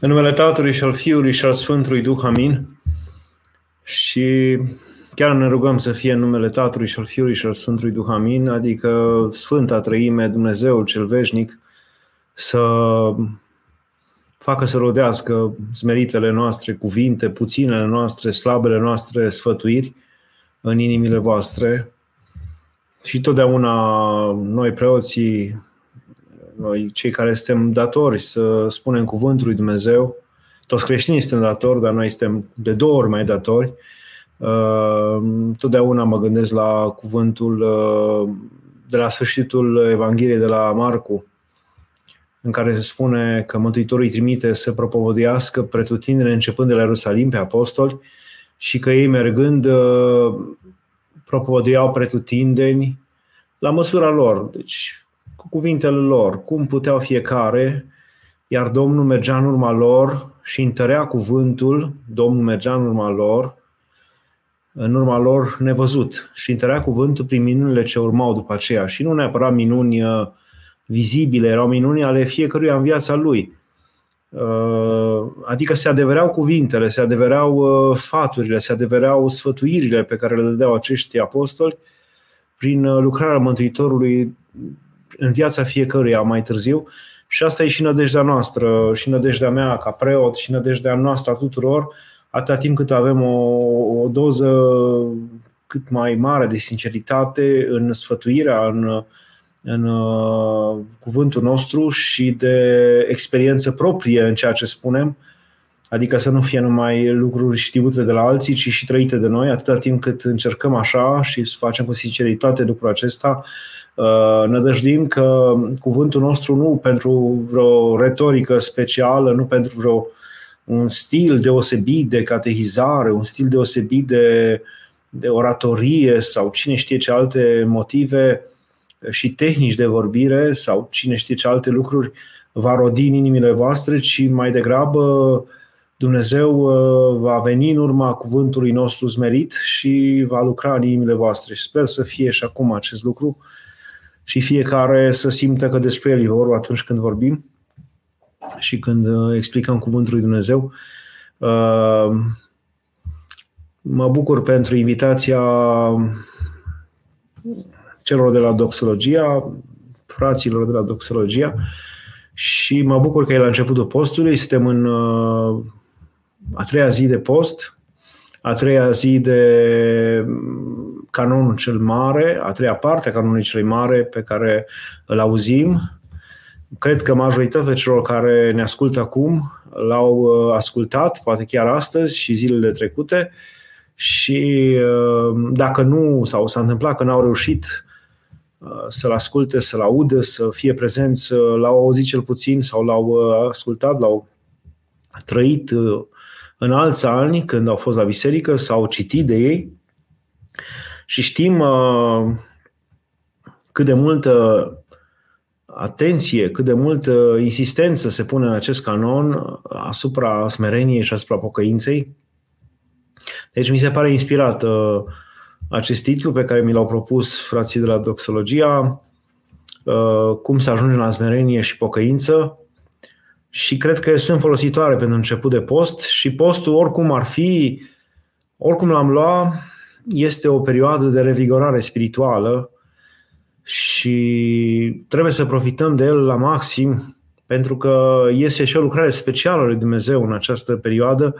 În numele Tatălui și al Fiului și al Sfântului Duh, amin. Și chiar ne rugăm să fie în numele Tatălui și al Fiului și al Sfântului Duh, amin, adică Sfânta Trăime, Dumnezeul cel veșnic, să facă să rodească smeritele noastre cuvinte, puținele noastre, slabele noastre sfătuiri în inimile voastre. Și totdeauna noi preoții noi, cei care suntem datori să spunem cuvântul lui Dumnezeu, toți creștinii suntem datori, dar noi suntem de două ori mai datori. Uh, totdeauna mă gândesc la cuvântul uh, de la sfârșitul Evangheliei de la Marcu, în care se spune că Mântuitorul îi trimite să propovăduiască pretutindene începând de la Ierusalim pe apostoli și că ei mergând uh, propovăduiau pretutindeni la măsura lor. Deci cu cuvintele lor, cum puteau fiecare, iar Domnul mergea în urma lor și întărea cuvântul, Domnul mergea în urma lor, în urma lor nevăzut și întărea cuvântul prin minunile ce urmau după aceea și nu neapărat minuni uh, vizibile, erau minuni ale fiecăruia în viața lui. Uh, adică se adevereau cuvintele, se adevereau uh, sfaturile, se adevereau sfătuirile pe care le dădeau acești apostoli prin lucrarea Mântuitorului în viața fiecăruia mai târziu. Și asta e și nădejdea noastră, și nădejdea mea ca preot, și nădejdea noastră a tuturor, atâta timp cât avem o, o doză cât mai mare de sinceritate în sfătuirea, în, în uh, cuvântul nostru și de experiență proprie în ceea ce spunem, adică să nu fie numai lucruri știute de la alții, ci și trăite de noi, atâta timp cât încercăm așa și să facem cu sinceritate lucrul acesta, Uh, nădăjduim că cuvântul nostru nu pentru vreo retorică specială, nu pentru vreo un stil deosebit de catehizare, un stil deosebit de, de oratorie sau cine știe ce alte motive și tehnici de vorbire sau cine știe ce alte lucruri va rodi în inimile voastre, ci mai degrabă Dumnezeu uh, va veni în urma cuvântului nostru zmerit și va lucra în inimile voastre. Sper să fie și acum acest lucru și fiecare să simtă că despre el e vorba atunci când vorbim și când uh, explicăm Cuvântul lui Dumnezeu. Uh, mă bucur pentru invitația celor de la Doxologia, fraților de la Doxologia și mă bucur că e la începutul postului. Suntem în uh, a treia zi de post, a treia zi de canonul cel mare, a treia parte a canonului cel mare pe care îl auzim. Cred că majoritatea celor care ne ascultă acum l-au uh, ascultat, poate chiar astăzi și zilele trecute și uh, dacă nu, sau s-a întâmplat că n-au reușit uh, să-l asculte, să-l audă, să fie prezenți, l-au auzit cel puțin sau l-au ascultat, l-au trăit în alți ani când au fost la biserică sau citit de ei, și știm uh, cât de multă atenție, cât de multă insistență se pune în acest canon asupra smereniei și asupra pocăinței. Deci mi se pare inspirat uh, acest titlu pe care mi l-au propus frații de la Doxologia, uh, cum să ajungem la smerenie și pocăință și cred că sunt folositoare pentru început de post și postul oricum ar fi, oricum l-am luat, este o perioadă de revigorare spirituală și trebuie să profităm de el la maxim pentru că este și o lucrare specială lui Dumnezeu în această perioadă.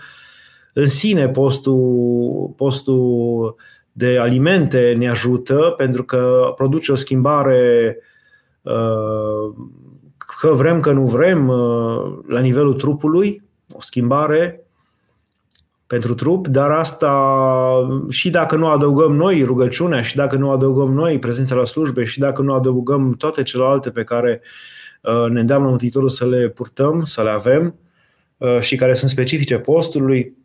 În sine postul, postul de alimente ne ajută pentru că produce o schimbare uh, că vrem, că nu vrem uh, la nivelul trupului, o schimbare pentru trup, dar asta și dacă nu adăugăm noi rugăciunea și dacă nu adăugăm noi prezența la slujbe și dacă nu adăugăm toate celelalte pe care uh, ne îndeamnă Mântuitorul să le purtăm, să le avem uh, și care sunt specifice postului,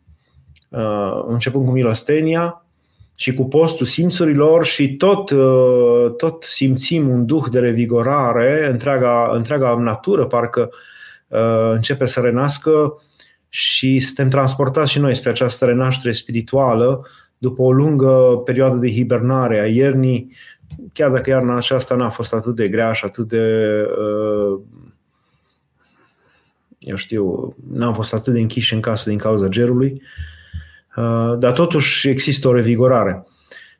uh, începând cu milostenia și cu postul simțurilor și tot, tot simțim un duh de revigorare, întreaga, întreaga natură parcă începe să renască și suntem transportați și noi spre această renaștere spirituală după o lungă perioadă de hibernare a iernii, chiar dacă iarna aceasta n-a fost atât de grea și atât de uh, eu știu, n-am fost atât de închiși în casă din cauza gerului, uh, dar totuși există o revigorare.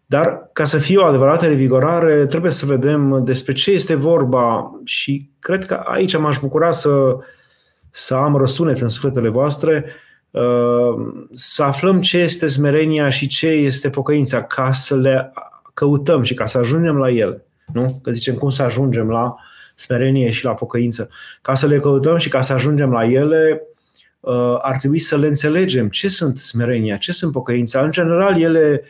Dar ca să fie o adevărată revigorare, trebuie să vedem despre ce este vorba și cred că aici m-aș bucura să, să am răsunet în sufletele voastre, uh, să aflăm ce este smerenia și ce este pocăința, ca să le căutăm și ca să ajungem la ele. Nu? Că zicem cum să ajungem la smerenie și la pocăință. Ca să le căutăm și ca să ajungem la ele, uh, ar trebui să le înțelegem ce sunt smerenia, ce sunt pocăința. În general, ele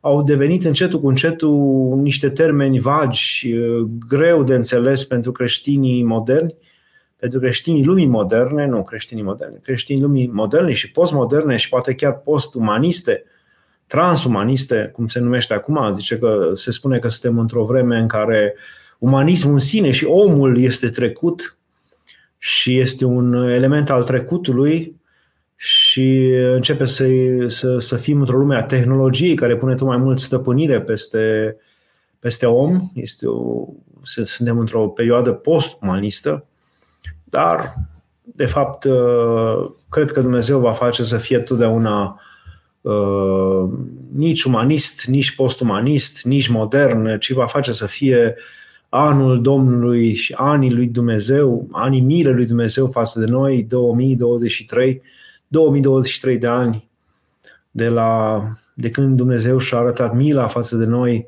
au devenit încetul cu încetul niște termeni vagi, uh, greu de înțeles pentru creștinii moderni, pentru creștinii lumii moderne, nu creștinii moderne, creștinii lumii moderne și postmoderne și poate chiar postumaniste, transumaniste, cum se numește acum, zice că se spune că suntem într-o vreme în care umanismul în sine și omul este trecut și este un element al trecutului și începe să, să, să fim într-o lume a tehnologiei care pune tot mai mult stăpânire peste, peste om. Este o, suntem într-o perioadă post-umanistă, dar, de fapt, cred că Dumnezeu va face să fie totdeauna uh, nici umanist, nici post-umanist, nici modern, ci va face să fie anul Domnului și anii lui Dumnezeu, anii mile lui Dumnezeu față de noi, 2023, 2023 de ani de, la, de când Dumnezeu și-a arătat mila față de noi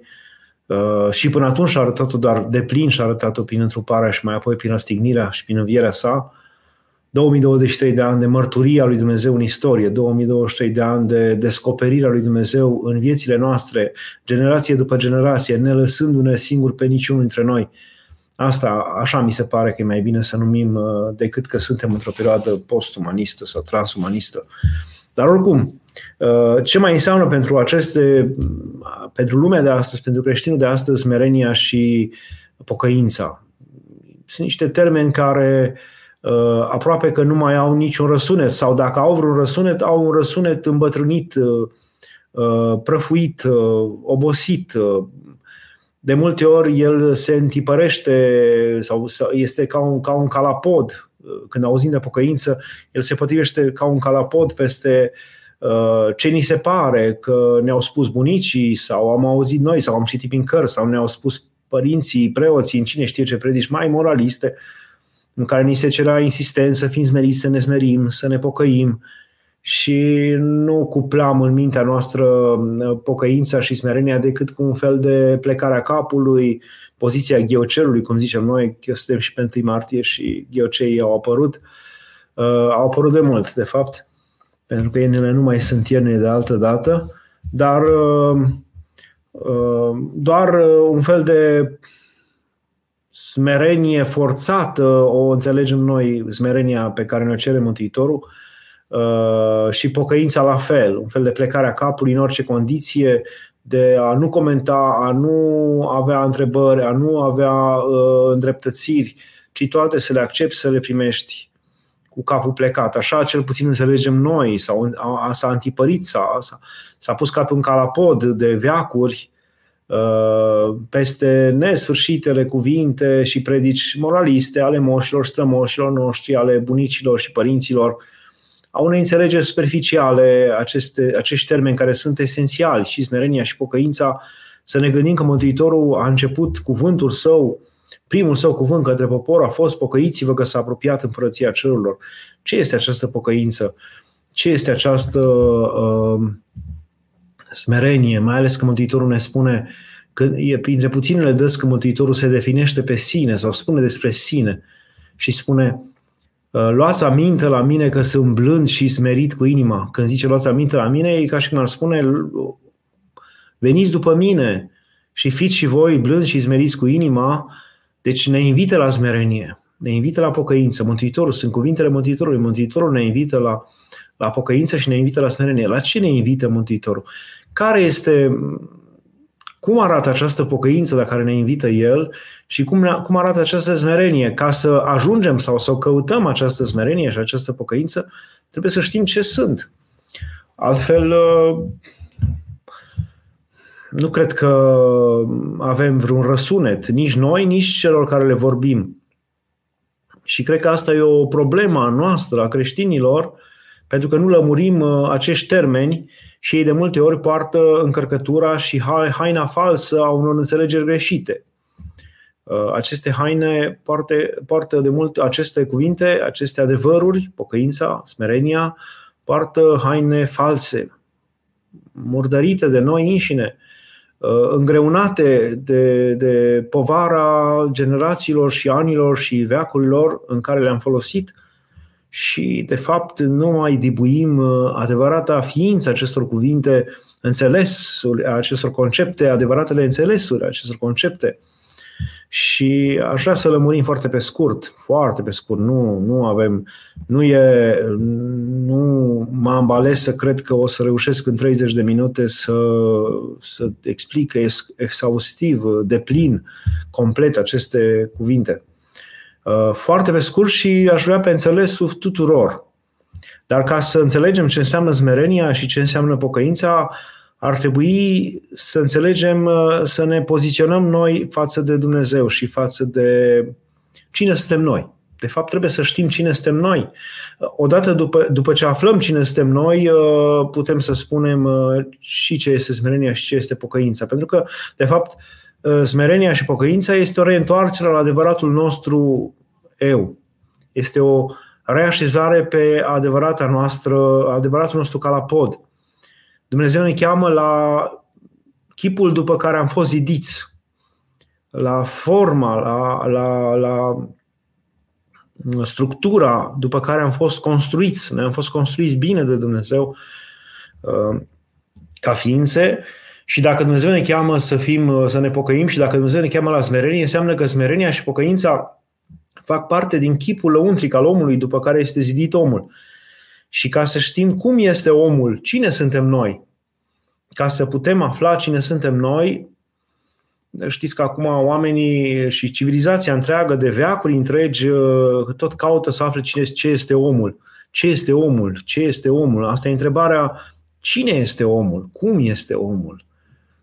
uh, și până atunci și-a arătat-o doar de plin și-a arătat-o prin întruparea și mai apoi prin răstignirea și prin învierea sa, 2023 de ani de mărturia lui Dumnezeu în istorie, 2023 de ani de descoperirea lui Dumnezeu în viețile noastre, generație după generație, ne lăsându-ne singuri pe niciunul dintre noi. Asta, așa mi se pare că e mai bine să numim uh, decât că suntem într-o perioadă postumanistă sau transumanistă. Dar oricum, uh, ce mai înseamnă pentru aceste, pentru lumea de astăzi, pentru creștinul de astăzi, smerenia și pocăința? Sunt niște termeni care uh, Uh, aproape că nu mai au niciun răsunet sau dacă au vreun răsunet, au un răsunet îmbătrânit, uh, uh, prăfuit, obosit. De multe ori el se întipărește sau este ca un, ca un calapod. Când auzim de pocăință, el se potrivește ca un calapod peste ce ni se pare că ne-au spus bunicii sau am auzit noi sau am citit prin cărți sau ne-au spus părinții, preoții, în cine știe ce predici mai moraliste, uh, în care ni se cerea insistent să fim smeriți, să ne smerim, să ne pocăim. Și nu cuplam în mintea noastră uh, pocăința și smerenia decât cu un fel de plecarea capului, poziția gheocerului, cum zicem noi, că suntem și pe 1 martie și gheoceii au apărut, uh, au apărut de mult, de fapt, pentru că ele nu mai sunt ierne de altă dată, dar uh, uh, doar uh, un fel de smerenie forțată o înțelegem noi, smerenia pe care ne-o cere Mântuitorul, uh, și pocăința la fel, un fel de plecare a capului în orice condiție, de a nu comenta, a nu avea întrebări, a nu avea uh, îndreptățiri, ci toate să le accepti, să le primești cu capul plecat. Așa cel puțin înțelegem noi, sau a, s-a antipărit, s-a, s-a, s-a pus capul în calapod de veacuri, Uh, peste nesfârșitele cuvinte și predici moraliste ale moșilor, strămoșilor noștri, ale bunicilor și părinților, au unei înțelegeri superficiale aceste, acești termeni care sunt esențiali și smerenia și pocăința, să ne gândim că Mântuitorul a început cuvântul său, primul său cuvânt către popor a fost pocăiți-vă că s-a apropiat împărăția cerurilor. Ce este această pocăință? Ce este această uh, smerenie, mai ales că Mântuitorul ne spune că e printre puținele dăți că Mântuitorul se definește pe sine sau spune despre sine și spune ă, luați aminte la mine că sunt blând și smerit cu inima. Când zice luați aminte la mine, e ca și cum ar spune veniți după mine și fiți și voi blând și smeriți cu inima, deci ne invită la smerenie, ne invită la pocăință. Mântuitorul, sunt cuvintele Mântuitorului. Mântuitorul ne invită la, la pocăință și ne invită la smerenie. La ce ne invită Mântuitorul? Care este, cum arată această pocăință la care ne invită El și cum, cum arată această smerenie? Ca să ajungem sau să căutăm această smerenie și această pocăință, trebuie să știm ce sunt. Altfel, nu cred că avem vreun răsunet, nici noi, nici celor care le vorbim. Și cred că asta e o problemă a noastră, a creștinilor, pentru că nu lămurim uh, acești termeni și ei de multe ori poartă încărcătura și haina falsă a unor înțelegeri greșite. Uh, aceste haine poartă, poartă de mult aceste cuvinte, aceste adevăruri, pocăința, smerenia, poartă haine false, murdărite de noi înșine, uh, îngreunate de, de povara generațiilor și anilor și veacurilor în care le-am folosit și, de fapt, nu mai dibuim uh, adevărata ființă acestor cuvinte, înțelesuri, acestor concepte, adevăratele înțelesuri acestor concepte. Și aș vrea să lămurim foarte pe scurt, foarte pe scurt. Nu, nu avem, nu e, nu m-am ales să cred că o să reușesc în 30 de minute să, să explic exhaustiv, de plin, complet aceste cuvinte. Uh, foarte pe scurt și aș vrea pe înțelesul tuturor. Dar ca să înțelegem ce înseamnă zmerenia și ce înseamnă pocăința, ar trebui să înțelegem, uh, să ne poziționăm noi față de Dumnezeu și față de cine suntem noi. De fapt, trebuie să știm cine suntem noi. Odată după, după ce aflăm cine suntem noi, uh, putem să spunem și ce este smerenia și ce este pocăința. Pentru că, de fapt, smerenia și pocăința este o reîntoarcere la adevăratul nostru eu. Este o reașezare pe adevărata noastră, adevăratul nostru calapod. Dumnezeu ne cheamă la chipul după care am fost zidiți, la forma, la, la, la structura după care am fost construiți. Noi am fost construiți bine de Dumnezeu uh, ca ființe și dacă Dumnezeu ne cheamă să fim, să ne pocăim și dacă Dumnezeu ne cheamă la smerenie, înseamnă că smerenia și pocăința fac parte din chipul lăuntric al omului după care este zidit omul. Și ca să știm cum este omul, cine suntem noi, ca să putem afla cine suntem noi, știți că acum oamenii și civilizația întreagă de veacuri întregi uh, tot caută să afle cine, ce este omul. Ce este omul? Ce este omul? Asta e întrebarea cine este omul? Cum este omul?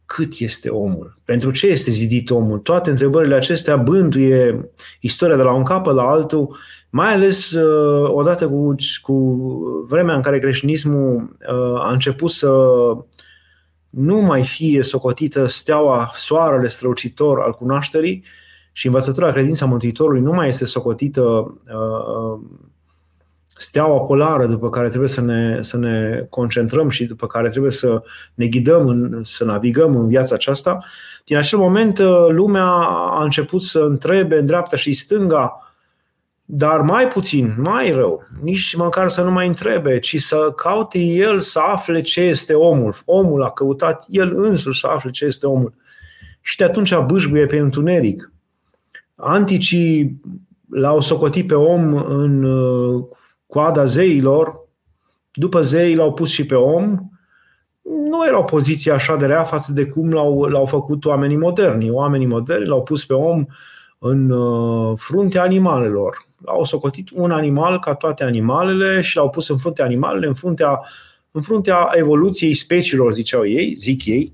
cât este omul, pentru ce este zidit omul. Toate întrebările acestea bântuie istoria de la un capăt la altul, mai ales uh, odată cu, cu vremea în care creștinismul uh, a început să nu mai fie socotită steaua, soarele strălucitor al cunoașterii și învățătura credința Mântuitorului nu mai este socotită uh, steaua polară după care trebuie să ne, să ne concentrăm și după care trebuie să ne ghidăm, în, să navigăm în viața aceasta, din acel moment uh, lumea a început să întrebe în dreapta și stânga, dar mai puțin, mai rău, nici măcar să nu mai întrebe, ci să caute el să afle ce este omul. Omul a căutat el însuși să afle ce este omul. Și de atunci bâșbuie pe întuneric. Anticii l-au socotit pe om în uh, coada zeilor, după zei l-au pus și pe om, nu era o poziție așa de rea față de cum l-au, l-au făcut oamenii moderni. Oamenii moderni l-au pus pe om în uh, fruntea animalelor. L-au socotit un animal ca toate animalele și l-au pus în fruntea animalele, în fruntea, în fruntea evoluției speciilor, ziceau ei, zic ei.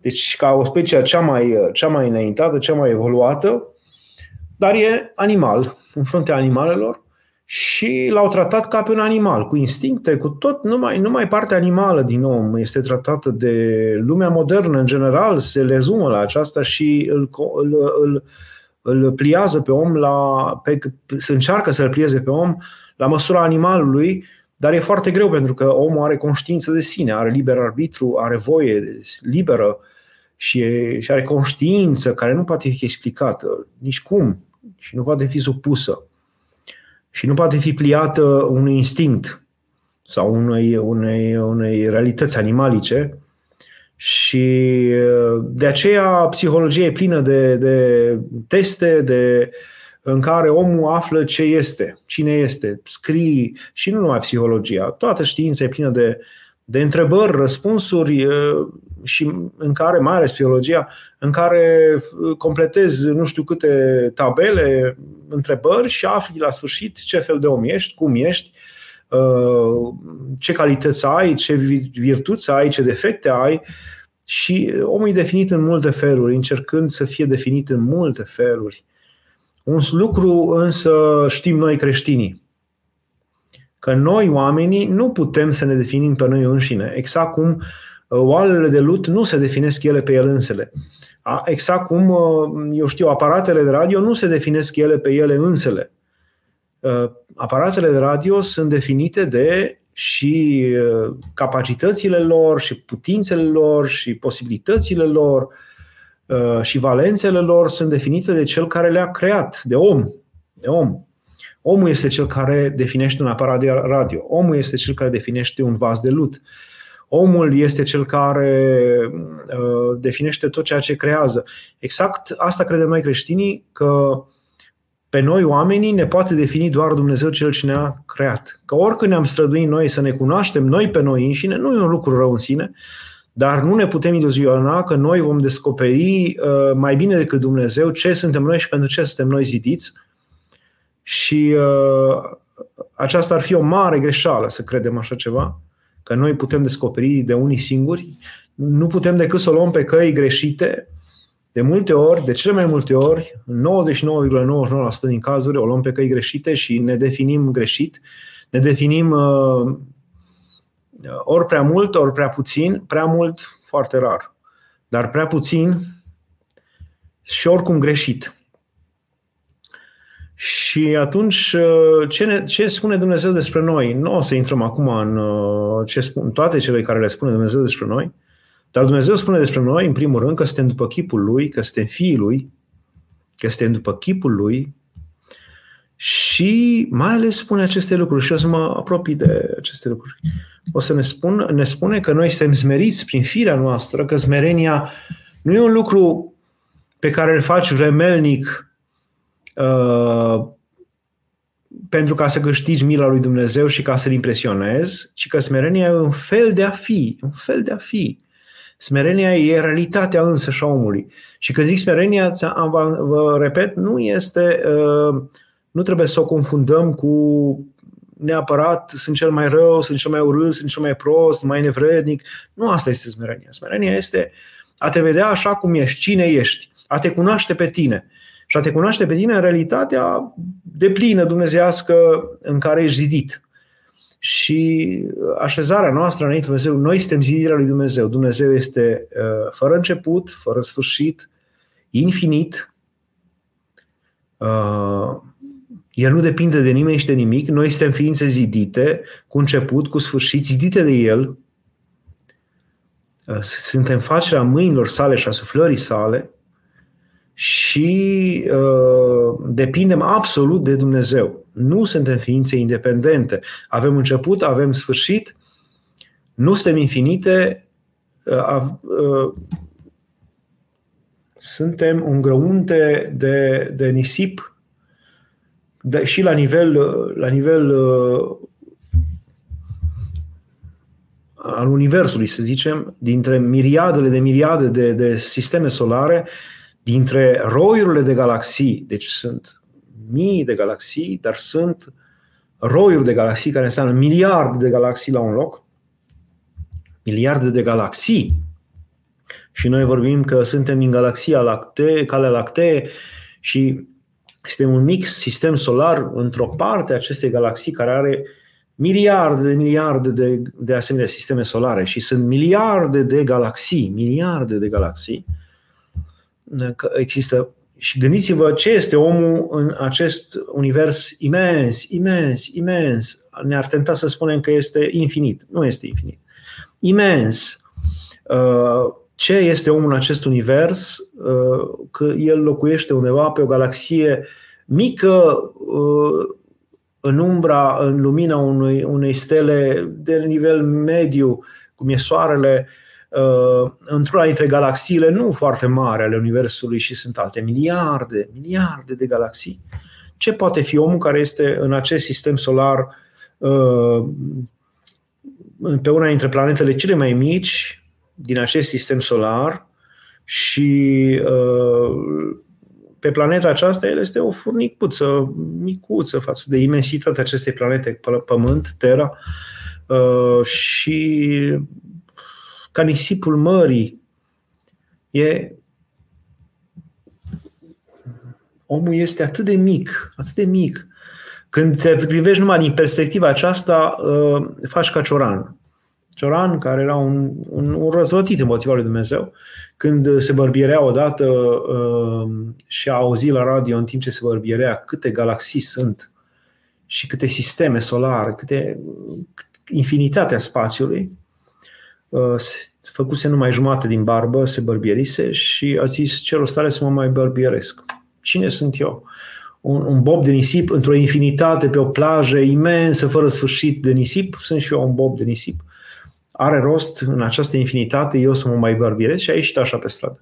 Deci ca o specie cea mai, cea mai înaintată, cea mai evoluată, dar e animal, în fruntea animalelor și l-au tratat ca pe un animal, cu instincte, cu tot, numai, numai partea animală din om este tratată de lumea modernă în general, se rezumă la aceasta și îl, îl, îl, îl pliază pe om, la, pe, se încearcă să-l plieze pe om la măsura animalului, dar e foarte greu pentru că omul are conștiință de sine, are liber arbitru, are voie liberă și, e, și are conștiință care nu poate fi explicată nici cum și nu poate fi supusă și nu poate fi pliată unui instinct sau unei, unei, unei realități animalice. Și de aceea psihologia e plină de, de teste de, în care omul află ce este, cine este, scrii și nu numai psihologia, toată știința e plină de, de întrebări, răspunsuri și în care, mai ales psihologia, în care completezi nu știu câte tabele, întrebări și afli la sfârșit ce fel de om ești, cum ești, ce calități ai, ce virtuți ai, ce defecte ai și omul e definit în multe feluri, încercând să fie definit în multe feluri. Un lucru însă știm noi creștinii, că noi oamenii nu putem să ne definim pe noi înșine, exact cum uh, oalele de lut nu se definesc ele pe ele însele. Exact cum, uh, eu știu, aparatele de radio nu se definesc ele pe ele însele. Uh, aparatele de radio sunt definite de și capacitățile lor, și putințele lor, și posibilitățile lor, și valențele lor sunt definite de cel care le-a creat, de om. De om. Omul este cel care definește un aparat de radio. Omul este cel care definește un vas de lut. Omul este cel care uh, definește tot ceea ce creează. Exact asta credem noi creștinii, că pe noi oamenii ne poate defini doar Dumnezeu cel ce ne-a creat. Că oricând ne-am străduit noi să ne cunoaștem noi pe noi înșine, nu e un lucru rău în sine, dar nu ne putem iluziona că noi vom descoperi uh, mai bine decât Dumnezeu ce suntem noi și pentru ce suntem noi zidiți și uh, aceasta ar fi o mare greșeală să credem așa ceva, că noi putem descoperi de unii singuri. Nu putem decât să o luăm pe căi greșite. De multe ori, de cele mai multe ori, 99,99% din cazuri, o luăm pe căi greșite și ne definim greșit. Ne definim uh, ori prea mult, ori prea puțin. Prea mult, foarte rar. Dar prea puțin și oricum greșit. Și atunci, uh, ce, ne, ce spune Dumnezeu despre noi? Nu o să intrăm acum în uh, ce spun, toate cele care le spune Dumnezeu despre noi, dar Dumnezeu spune despre noi, în primul rând, că suntem după chipul Lui, că suntem fiii Lui, că suntem după chipul Lui și mai ales spune aceste lucruri și o să mă apropii de aceste lucruri. O să ne, spun, ne spune că noi suntem smeriți prin firea noastră, că smerenia nu e un lucru pe care îl faci vremelnic Uh, pentru ca să câștigi mila lui Dumnezeu și ca să-L impresionezi, ci că smerenia e un fel de a fi, un fel de a fi. Smerenia e realitatea însă și a omului. Și când zic smerenia, vă, vă repet, nu este, uh, nu trebuie să o confundăm cu neapărat sunt cel mai rău, sunt cel mai urât, sunt cel mai prost, mai nevrednic. Nu asta este smerenia. Smerenia este a te vedea așa cum ești, cine ești, a te cunoaște pe tine și a te cunoaște pe tine în realitatea deplină dumnezească în care ești zidit. Și așezarea noastră înainte Dumnezeu, noi suntem zidirea lui Dumnezeu. Dumnezeu este uh, fără început, fără sfârșit, infinit. Uh, el nu depinde de nimeni și de nimic. Noi suntem ființe zidite, cu început, cu sfârșit, zidite de El. Uh, suntem facerea mâinilor sale și a suflării sale și uh, depindem absolut de Dumnezeu. Nu suntem ființe independente. Avem început, avem sfârșit, nu suntem infinite, uh, uh, suntem un grăunte de, de nisip de, și la nivel, la nivel uh, al Universului, să zicem, dintre miriadele de miriade de, de sisteme solare, uh, dintre roiurile de galaxii, deci sunt mii de galaxii, dar sunt roiuri de galaxii care înseamnă miliarde de galaxii la un loc, miliarde de galaxii. Și noi vorbim că suntem din galaxia lactee, Calea Lactee și suntem un mix sistem solar într-o parte a acestei galaxii care are miliarde de miliarde de, de asemenea sisteme solare și sunt miliarde de galaxii, miliarde de galaxii că există. Și gândiți-vă ce este omul în acest univers imens, imens, imens. Ne-ar tenta să spunem că este infinit. Nu este infinit. Imens. Uh, ce este omul în acest univers? Uh, că el locuiește undeva pe o galaxie mică uh, în umbra, în lumina unui, unei stele de nivel mediu, cum e Soarele, uh, într-una dintre galaxiile nu foarte mari ale Universului și sunt alte miliarde, miliarde de galaxii. Ce poate fi omul care este în acest sistem solar uh, pe una dintre planetele cele mai mici din acest sistem solar și uh, pe planeta aceasta el este o furnicuță micuță față de imensitatea acestei planete, Pământ, Terra, uh, și ca nisipul mării. E omul este atât de mic, atât de mic. Când te privești numai din perspectiva aceasta, uh, faci ca Cioran. Cioran, care era un, un, un răzvătit împotriva lui Dumnezeu, când se bărbierea odată uh, și a auzit la radio în timp ce se bărbierea câte galaxii sunt și câte sisteme solare, câte infinitatea spațiului, uh, făcuse numai jumate din barbă, se bărbierise și a zis ce rost are să mă mai bărbieresc. Cine sunt eu? Un, un bob de nisip într-o infinitate pe o plajă imensă, fără sfârșit de nisip, sunt și eu un bob de nisip. Are rost în această infinitate eu să mă mai bărbieresc și a ieșit așa pe stradă.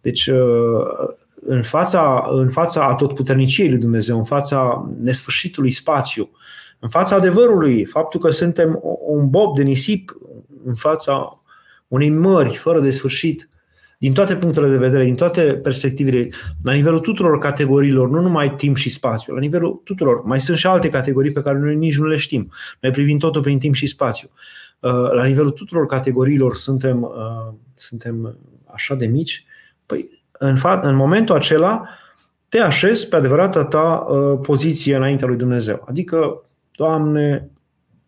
Deci uh, în fața, în fața atotputerniciei lui Dumnezeu, în fața nesfârșitului spațiu, în fața adevărului, faptul că suntem un bob de nisip în fața unei mări fără de sfârșit, din toate punctele de vedere, din toate perspectivele, la nivelul tuturor categoriilor, nu numai timp și spațiu, la nivelul tuturor. Mai sunt și alte categorii pe care noi nici nu le știm. Noi privim totul prin timp și spațiu. Uh, la nivelul tuturor categoriilor suntem, uh, suntem așa de mici. Păi, în, fa- în momentul acela, te așezi pe adevărata ta uh, poziție înaintea lui Dumnezeu. Adică, Doamne,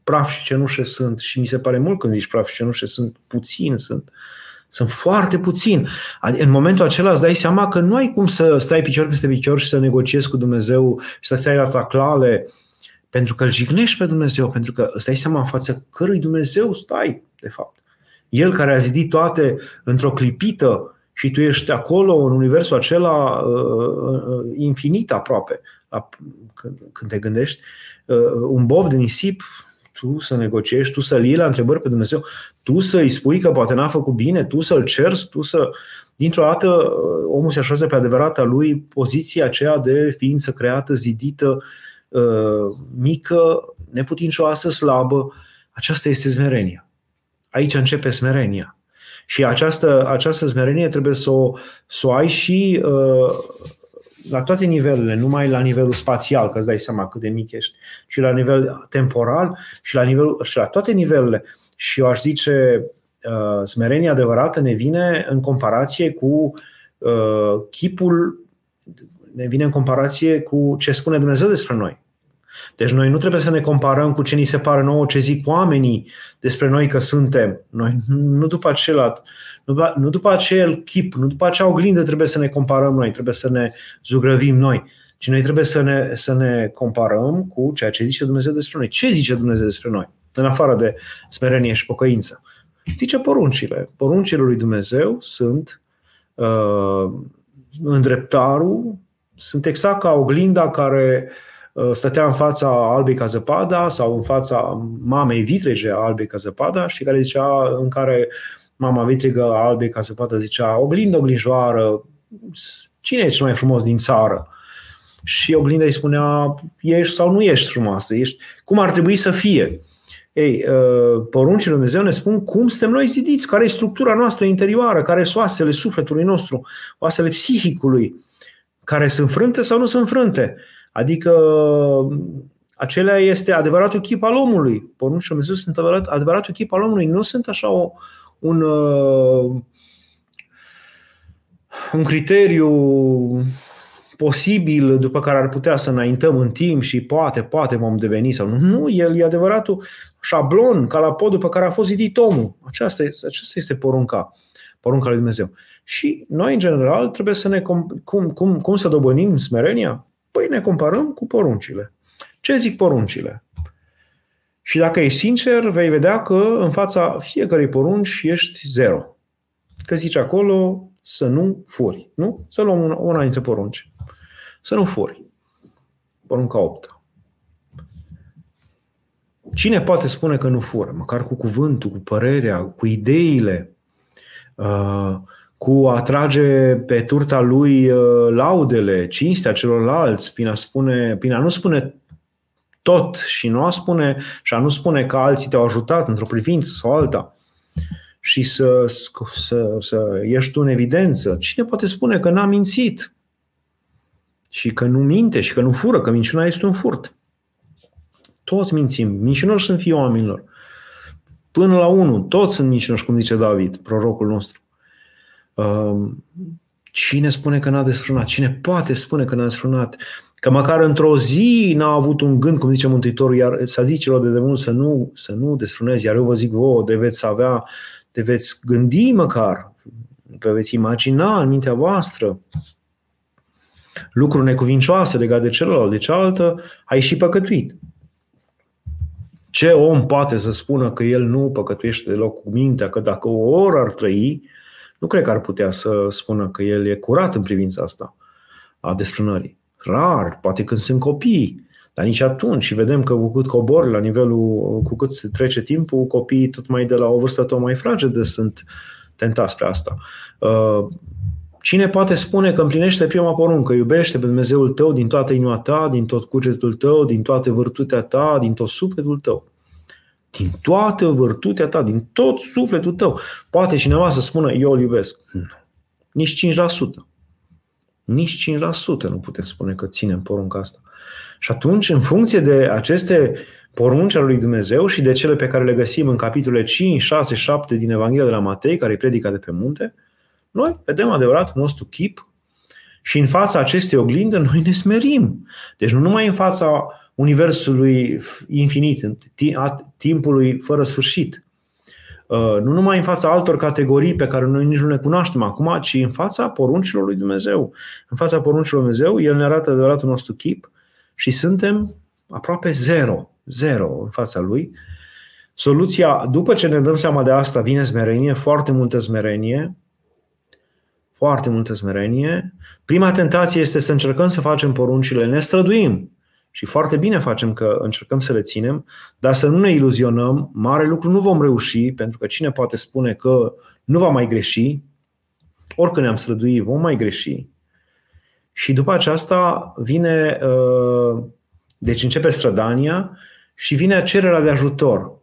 praf și cenușe sunt și mi se pare mult când zici praf și cenușe sunt puțin, sunt, sunt foarte puțin. Adică în momentul acela îți dai seama că nu ai cum să stai picior peste picior și să negociezi cu Dumnezeu și să stai la taclale pentru că îl jignești pe Dumnezeu, pentru că îți dai seama în fața cărui Dumnezeu stai, de fapt. El care a zidit toate într-o clipită și tu ești acolo, în universul acela uh, uh, infinit aproape, la, când, când te gândești, uh, un bob de nisip tu să negociezi, tu să-l iei la întrebări pe Dumnezeu, tu să-i spui că poate n-a făcut bine, tu să-l cerți, tu să... Dintr-o dată uh, omul se așează pe adevărata lui poziția aceea de ființă creată, zidită, uh, mică, neputincioasă, slabă. Aceasta este smerenia. Aici începe smerenia. Și această, această smerenie trebuie să o, să o ai și uh, la toate nivelurile, numai la nivelul spațial, că îți dai seama cât de mic ești, și la nivel temporal și la, nivelul, și la toate nivelurile. Și eu aș zice, uh, smerenia adevărată ne vine în comparație cu uh, chipul, ne vine în comparație cu ce spune Dumnezeu despre noi. Deci noi nu trebuie să ne comparăm cu ce ni se pare nouă, ce zic oamenii despre noi că suntem. Noi nu după acela, nu după acel chip, nu după acea oglindă trebuie să ne comparăm noi, trebuie să ne zugrăvim noi, ci noi trebuie să ne, să ne comparăm cu ceea ce zice Dumnezeu despre noi. Ce zice Dumnezeu despre noi, în afară de smerenie și pocăință? Zice poruncile. Poruncile lui Dumnezeu sunt uh, îndreptarul, sunt exact ca oglinda care uh, stătea în fața albei ca zăpada sau în fața mamei vitrege a albei ca zăpada și care zicea în care mama vitregă albe ca să poată zicea oglindă, oglinjoară, cine e cel mai frumos din țară? Și oglinda îi spunea, ești sau nu ești frumoasă, ești, cum ar trebui să fie. Ei, uh, poruncile Lui Dumnezeu ne spun cum suntem noi zidiți, care e structura noastră interioară, care sunt oasele sufletului nostru, oasele psihicului, care sunt frânte sau nu sunt frânte. Adică acelea este adevăratul chip al omului. Poruncile Lui Dumnezeu sunt adevărat, adevăratul chip al omului. Nu sunt așa o, un, uh, un criteriu posibil după care ar putea să înaintăm în timp și poate, poate vom deveni sau nu. Nu, el e adevăratul șablon, ca la podul pe care a fost zidit omul. Aceasta este, aceasta este porunca, porunca lui Dumnezeu. Și noi, în general, trebuie să ne... cum, cum, cum să dobănim smerenia? Păi ne comparăm cu poruncile. Ce zic poruncile? Și dacă ești sincer, vei vedea că în fața fiecărei porunci ești zero. Că zice acolo să nu furi. Nu? Să luăm una, una dintre porunci. Să nu furi. Porunca 8. Cine poate spune că nu fură? Măcar cu cuvântul, cu părerea, cu ideile, uh, cu a trage pe turta lui uh, laudele, cinstea celorlalți, prin a, spune, prin a nu spune tot și nu a spune și a nu spune că alții te-au ajutat într-o privință sau alta și să, să, să ieși tu în evidență. Cine poate spune că n-a mințit și că nu minte și că nu fură, că minciuna este un furt? Toți mințim. Mincinoși sunt fii oamenilor. Până la unul, toți sunt mincinoși, cum zice David, prorocul nostru. Um, Cine spune că n-a desfrânat? Cine poate spune că n-a desfrânat? Că măcar într-o zi n-a avut un gând, cum zice Mântuitorul, iar să zice celor de demult să nu, să nu desfrânezi, iar eu vă zic vouă, de veți avea, de veți gândi măcar, că veți imagina în mintea voastră lucruri necuvincioase legate de celălalt, de cealaltă, ai și păcătuit. Ce om poate să spună că el nu păcătuiește deloc cu mintea, că dacă o oră ar trăi, nu cred că ar putea să spună că el e curat în privința asta a desfrânării. Rar, poate când sunt copii, dar nici atunci. Și vedem că cu cât cobor la nivelul, cu cât trece timpul, copiii tot mai de la o vârstă tot mai fragedă sunt tentați spre asta. Uh, cine poate spune că împlinește prima poruncă, iubește pe Dumnezeul tău din toată inima ta, din tot cugetul tău, din toată vârtutea ta, din tot sufletul tău? Din toată vârtutea ta, din tot sufletul tău. Poate cineva să spună, eu îl iubesc. Nu. Nici 5%. Nici 5% nu putem spune că ținem porunca asta. Și atunci, în funcție de aceste porunci ale lui Dumnezeu și de cele pe care le găsim în capitolele 5, 6, 7 din Evanghelia de la Matei, care e predica de pe munte, noi vedem adevăratul nostru chip și în fața acestei oglinde noi ne smerim. Deci nu numai în fața universului infinit, în timpului fără sfârșit, uh, nu numai în fața altor categorii pe care noi nici nu le cunoaștem acum, ci în fața poruncilor lui Dumnezeu. În fața poruncilor lui Dumnezeu, El ne arată adevăratul nostru chip și suntem aproape zero, zero în fața Lui. Soluția, după ce ne dăm seama de asta, vine smerenie, foarte multă smerenie, foarte multă smerenie. Prima tentație este să încercăm să facem poruncile, ne străduim și foarte bine facem că încercăm să le ținem, dar să nu ne iluzionăm, mare lucru nu vom reuși, pentru că cine poate spune că nu va mai greși, oricând ne-am străduit, vom mai greși. Și după aceasta vine, uh, deci începe strădania și vine cererea de ajutor.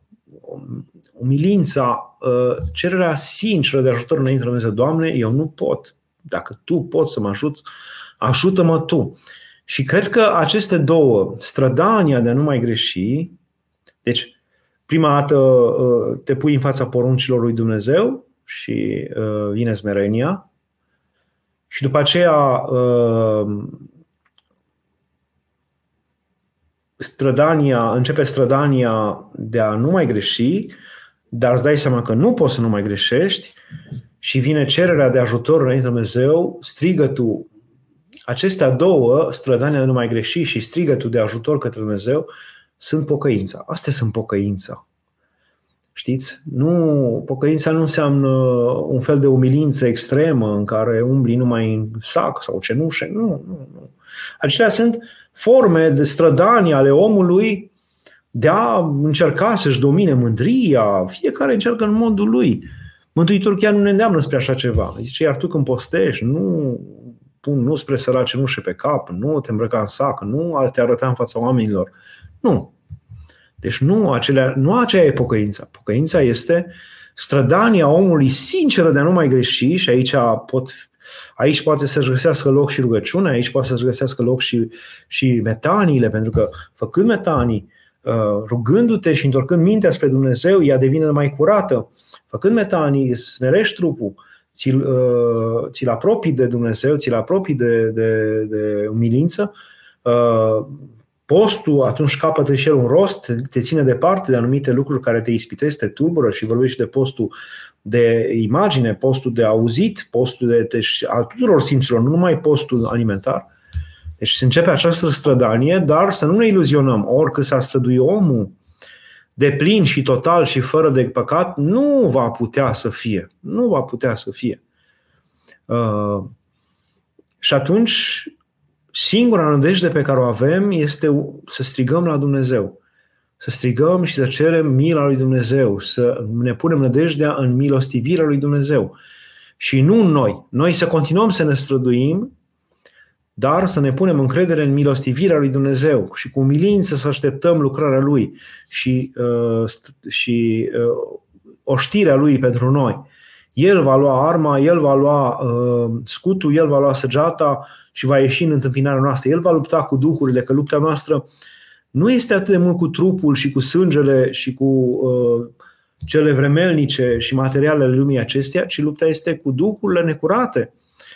Umilința, uh, cererea sinceră de ajutor înainte de Dumnezeu. Doamne, eu nu pot. Dacă Tu poți să mă ajuți, ajută-mă Tu. Și cred că aceste două, strădania de a nu mai greși, deci prima dată uh, te pui în fața poruncilor lui Dumnezeu și uh, vine smerenia și după aceea uh, strădania, începe strădania de a nu mai greși, dar îți dai seama că nu poți să nu mai greșești și vine cererea de ajutor înainte de Dumnezeu, strigă tu Acestea două, strădania de nu mai greși și strigătul de ajutor către Dumnezeu, sunt pocăința. Astea sunt pocăința. Știți? Nu, pocăința nu înseamnă un fel de umilință extremă în care umbli numai în sac sau cenușe. Nu, nu, nu. Acelea sunt forme de strădanie ale omului de a încerca să-și domine mândria. Fiecare încearcă în modul lui. Mântuitorul chiar nu ne îndeamnă spre așa ceva. Zice, iar tu când postești, nu spun nu spre săraci cenușe pe cap, nu te îmbrăca în sac, nu te arăta în fața oamenilor. Nu. Deci nu, acelea, nu aceea e pocăința. Pocăința este strădania omului sinceră de a nu mai greși și aici pot Aici poate să-și găsească loc și rugăciunea, aici poate să-și găsească loc și, și metaniile, pentru că făcând metanii, uh, rugându-te și întorcând mintea spre Dumnezeu, ea devine mai curată. Făcând metanii, îți smerești trupul, ți-l, uh, ți-l apropii de Dumnezeu, ți-l apropii de, de, de umilință, uh, postul atunci capătă și el un rost, te ține departe de anumite lucruri care te ispitesc, te tulbură și vorbești de postul de imagine, postul de auzit, postul de, deci, al tuturor simțurilor, nu numai postul alimentar. Deci se începe această strădanie, dar să nu ne iluzionăm. Oricât s-a străduit omul de plin și total și fără de păcat, nu va putea să fie. Nu va putea să fie. Uh, și atunci, singura nădejde pe care o avem este să strigăm la Dumnezeu. Să strigăm și să cerem mila lui Dumnezeu, să ne punem nădejdea în milostivirea lui Dumnezeu. Și nu în noi. Noi să continuăm să ne străduim dar să ne punem încredere în milostivirea lui Dumnezeu și cu umilință să așteptăm lucrarea lui și, uh, și uh, oștirea lui pentru noi. El va lua arma, el va lua uh, scutul, el va lua săgeata și va ieși în întâmpinarea noastră. El va lupta cu duhurile, că lupta noastră nu este atât de mult cu trupul și cu sângele și cu uh, cele vremelnice și materialele lumii acesteia, ci lupta este cu duhurile necurate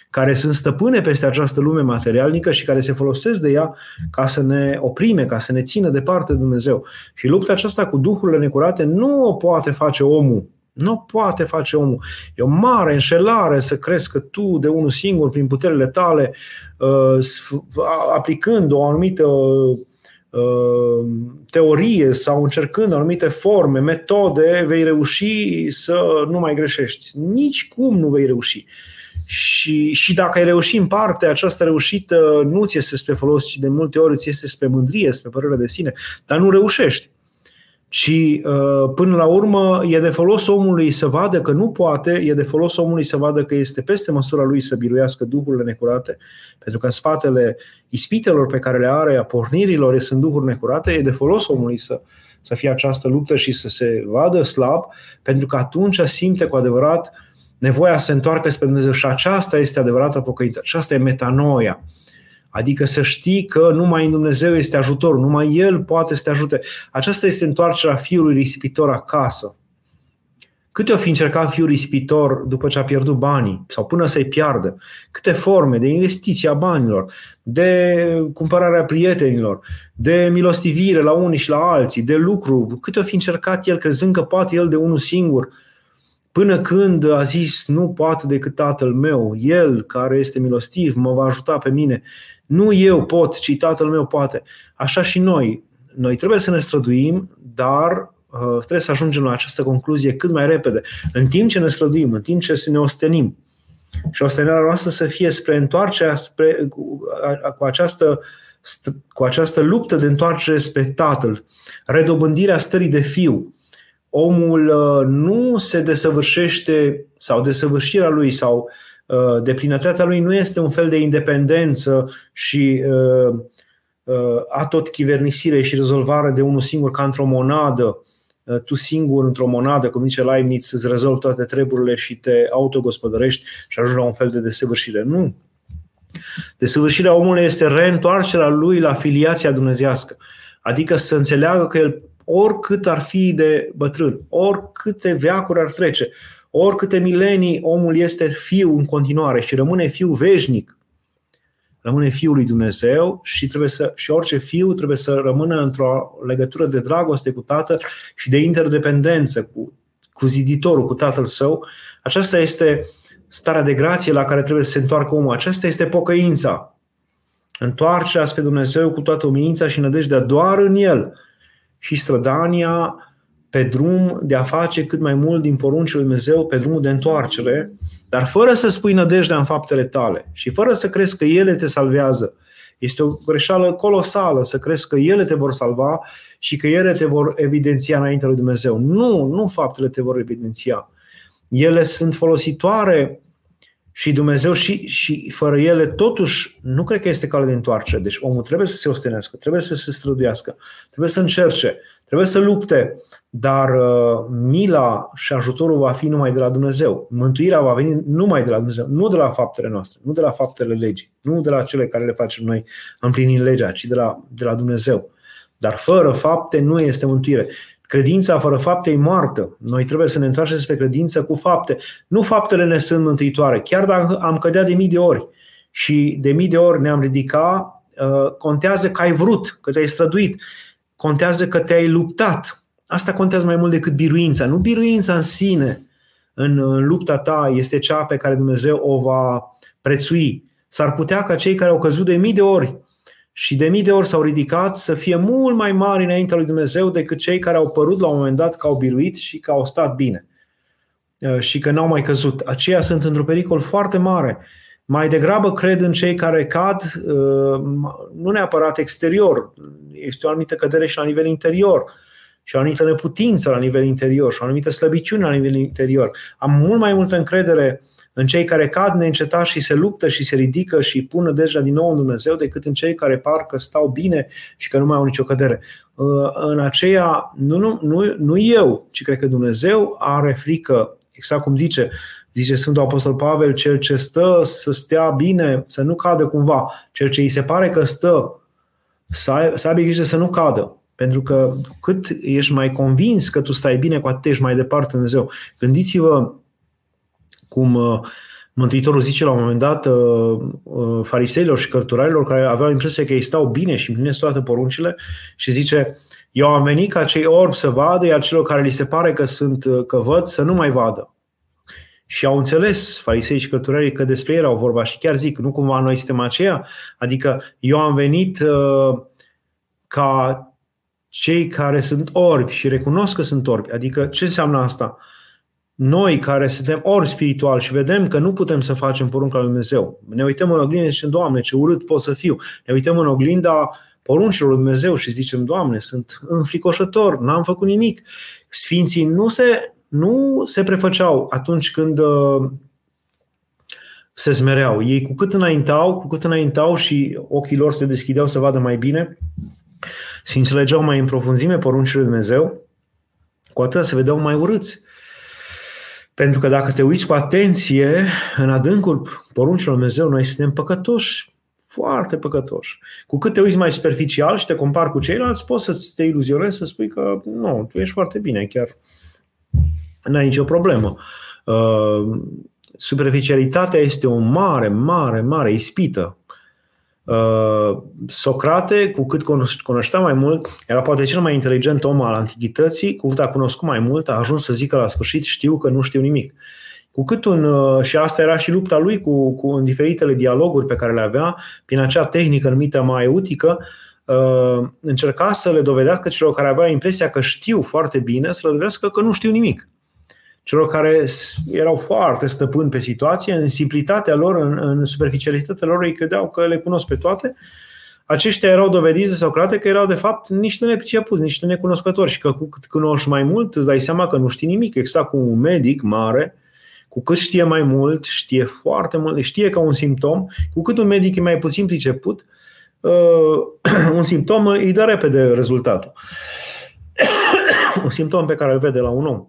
care sunt stăpâne peste această lume materialnică și care se folosesc de ea ca să ne oprime, ca să ne țină departe de Dumnezeu. Și lupta aceasta cu duhurile necurate nu o poate face omul nu poate face omul. E o mare înșelare să crezi că tu de unul singur, prin puterile tale, uh, aplicând o anumită uh, teorie sau încercând anumite forme, metode, vei reuși să nu mai greșești. Nici cum nu vei reuși. Și, și dacă ai reușit în parte, această reușită nu ți este spre folos, ci de multe ori ți este spre mândrie, spre părere de sine, dar nu reușești. Și uh, până la urmă e de folos omului să vadă că nu poate, e de folos omului să vadă că este peste măsura lui să biruiască duhurile necurate, pentru că în spatele ispitelor pe care le are, a pornirilor, sunt duhuri necurate, e de folos omului să, să fie această luptă și să se vadă slab, pentru că atunci simte cu adevărat nevoia să se întoarcă spre Dumnezeu și aceasta este adevărata pocăință, aceasta e metanoia. Adică să știi că numai în Dumnezeu este ajutor, numai El poate să te ajute. Aceasta este întoarcerea fiului risipitor acasă. Câte o fi încercat fiul risipitor după ce a pierdut banii sau până să-i piardă? Câte forme de investiție a banilor, de cumpărarea prietenilor, de milostivire la unii și la alții, de lucru? Câte o fi încercat el crezând că poate el de unul singur? Până când a zis, nu poate decât tatăl meu, el care este milostiv mă va ajuta pe mine. Nu eu pot, ci Tatăl meu poate. Așa și noi. Noi trebuie să ne străduim, dar uh, trebuie să ajungem la această concluzie cât mai repede. În timp ce ne străduim, în timp ce ne ostenim. Și ostenirea noastră să fie spre întoarcerea, spre, cu, cu această cu această luptă de întoarcere spre Tatăl, redobândirea stării de fiu. Omul uh, nu se desăvârșește sau desăvârșirea lui sau Uh, deplinătatea lui nu este un fel de independență și uh, uh, a tot chivernisire și rezolvare de unul singur ca într-o monadă, tu singur într-o monadă, cum zice Leibniz, îți rezolvi toate treburile și te autogospodărești și ajungi la un fel de desăvârșire. Nu. Desăvârșirea omului este reîntoarcerea lui la filiația dumnezească. Adică să înțeleagă că el, oricât ar fi de bătrân, oricâte veacuri ar trece, Oricâte milenii omul este fiu în continuare și rămâne fiu veșnic, rămâne fiul lui Dumnezeu și, trebuie să, și orice fiu trebuie să rămână într-o legătură de dragoste cu tatăl și de interdependență cu, cu ziditorul, cu tatăl său. Aceasta este starea de grație la care trebuie să se întoarcă omul. Aceasta este pocăința. Întoarcerea spre Dumnezeu cu toată umilința și nădejdea doar în El. Și strădania pe drum de a face cât mai mult din poruncile lui Dumnezeu, pe drumul de întoarcere, dar fără să spui nădejdea în faptele tale și fără să crezi că ele te salvează. Este o greșeală colosală să crezi că ele te vor salva și că ele te vor evidenția înaintea lui Dumnezeu. Nu, nu faptele te vor evidenția. Ele sunt folositoare și Dumnezeu și, și fără ele totuși nu cred că este cale de întoarcere. Deci omul trebuie să se ostenească, trebuie să se străduiască, trebuie să încerce, trebuie să lupte, dar uh, mila și ajutorul va fi numai de la Dumnezeu. Mântuirea va veni numai de la Dumnezeu, nu de la faptele noastre, nu de la faptele legii, nu de la cele care le facem noi împlinind legea, ci de la, de la Dumnezeu. Dar fără fapte nu este mântuire. Credința fără fapte e moartă. Noi trebuie să ne întoarcem spre credință cu fapte. Nu faptele ne sunt mântuitoare. Chiar dacă am cădea de mii de ori și de mii de ori ne-am ridicat, uh, contează că ai vrut, că te-ai străduit. Contează că te-ai luptat. Asta contează mai mult decât biruința. Nu biruința în sine, în, în lupta ta, este cea pe care Dumnezeu o va prețui. S-ar putea ca cei care au căzut de mii de ori și de mii de ori s-au ridicat să fie mult mai mari înaintea lui Dumnezeu decât cei care au părut la un moment dat că au biruit și că au stat bine uh, și că n-au mai căzut. Aceia sunt într-un pericol foarte mare. Mai degrabă cred în cei care cad, uh, nu neapărat exterior, este o anumită cădere și la nivel interior și o anumită neputință la nivel interior și o anumită slăbiciune la nivel interior. Am mult mai multă încredere în cei care cad neîncetat și se luptă și se ridică și pun deja din nou în Dumnezeu, decât în cei care parcă stau bine și că nu mai au nicio cădere. Uh, în aceea, nu, nu, nu, nu eu, ci cred că Dumnezeu are frică, exact cum zice, zice Sfântul Apostol Pavel, cel ce stă să stea bine, să nu cadă cumva, cel ce îi se pare că stă, să, ai, să aibă grijă să nu cadă. Pentru că cât ești mai convins că tu stai bine, cu atât ești mai departe Dumnezeu. Gândiți-vă cum uh, Mântuitorul zice la un moment dat uh, uh, fariseilor și cărturarilor care aveau impresia că ei stau bine și împlinesc toate poruncile și zice eu am venit ca cei orbi să vadă, iar celor care li se pare că sunt uh, că văd să nu mai vadă. Și au înțeles farisei și cărturarii că despre ei erau vorba și chiar zic, nu cumva noi suntem aceia? Adică eu am venit uh, ca cei care sunt orbi și recunosc că sunt orbi. Adică ce înseamnă asta? Noi care suntem orbi spiritual și vedem că nu putem să facem porunca lui Dumnezeu, ne uităm în oglindă și zicem, Doamne, ce urât pot să fiu. Ne uităm în oglinda poruncilor lui Dumnezeu și zicem, Doamne, sunt înfricoșător, n-am făcut nimic. Sfinții nu se, nu se prefăceau atunci când uh, se smereau. Ei cu cât înaintau, cu cât înaintau și ochii lor se deschideau să vadă mai bine și înțelegeau mai în profunzime poruncile lui Dumnezeu, cu atât se vedeau mai urâți. Pentru că dacă te uiți cu atenție în adâncul poruncilor lui Dumnezeu, noi suntem păcătoși, foarte păcătoși. Cu cât te uiți mai superficial și te compari cu ceilalți, poți să te iluzionezi, să spui că nu, tu ești foarte bine, chiar n-ai nicio problemă. Uh, superficialitatea este o mare, mare, mare ispită. Uh, Socrate, cu cât cunoștea mai mult, era poate cel mai inteligent om al antichității, cu cât a cunoscut mai mult, a ajuns să zică la sfârșit știu că nu știu nimic. Cu cât un, uh, și asta era și lupta lui cu, cu în diferitele dialoguri pe care le avea, prin acea tehnică numită maeutică, uh, încerca să le dovedească celor care aveau impresia că știu foarte bine, să le dovedească că nu știu nimic celor care erau foarte stăpâni pe situație, în simplitatea lor, în, în superficialitatea lor, ei credeau că le cunosc pe toate, aceștia erau dovediți de Socrate că erau de fapt niște nepricepuți, niște necunoscători și că cu cât cunoști mai mult îți dai seama că nu știi nimic. Exact cu un medic mare, cu cât știe mai mult, știe foarte mult, știe ca un simptom, cu cât un medic e mai puțin priceput, uh, un simptom îi dă repede rezultatul. un simptom pe care îl vede la un om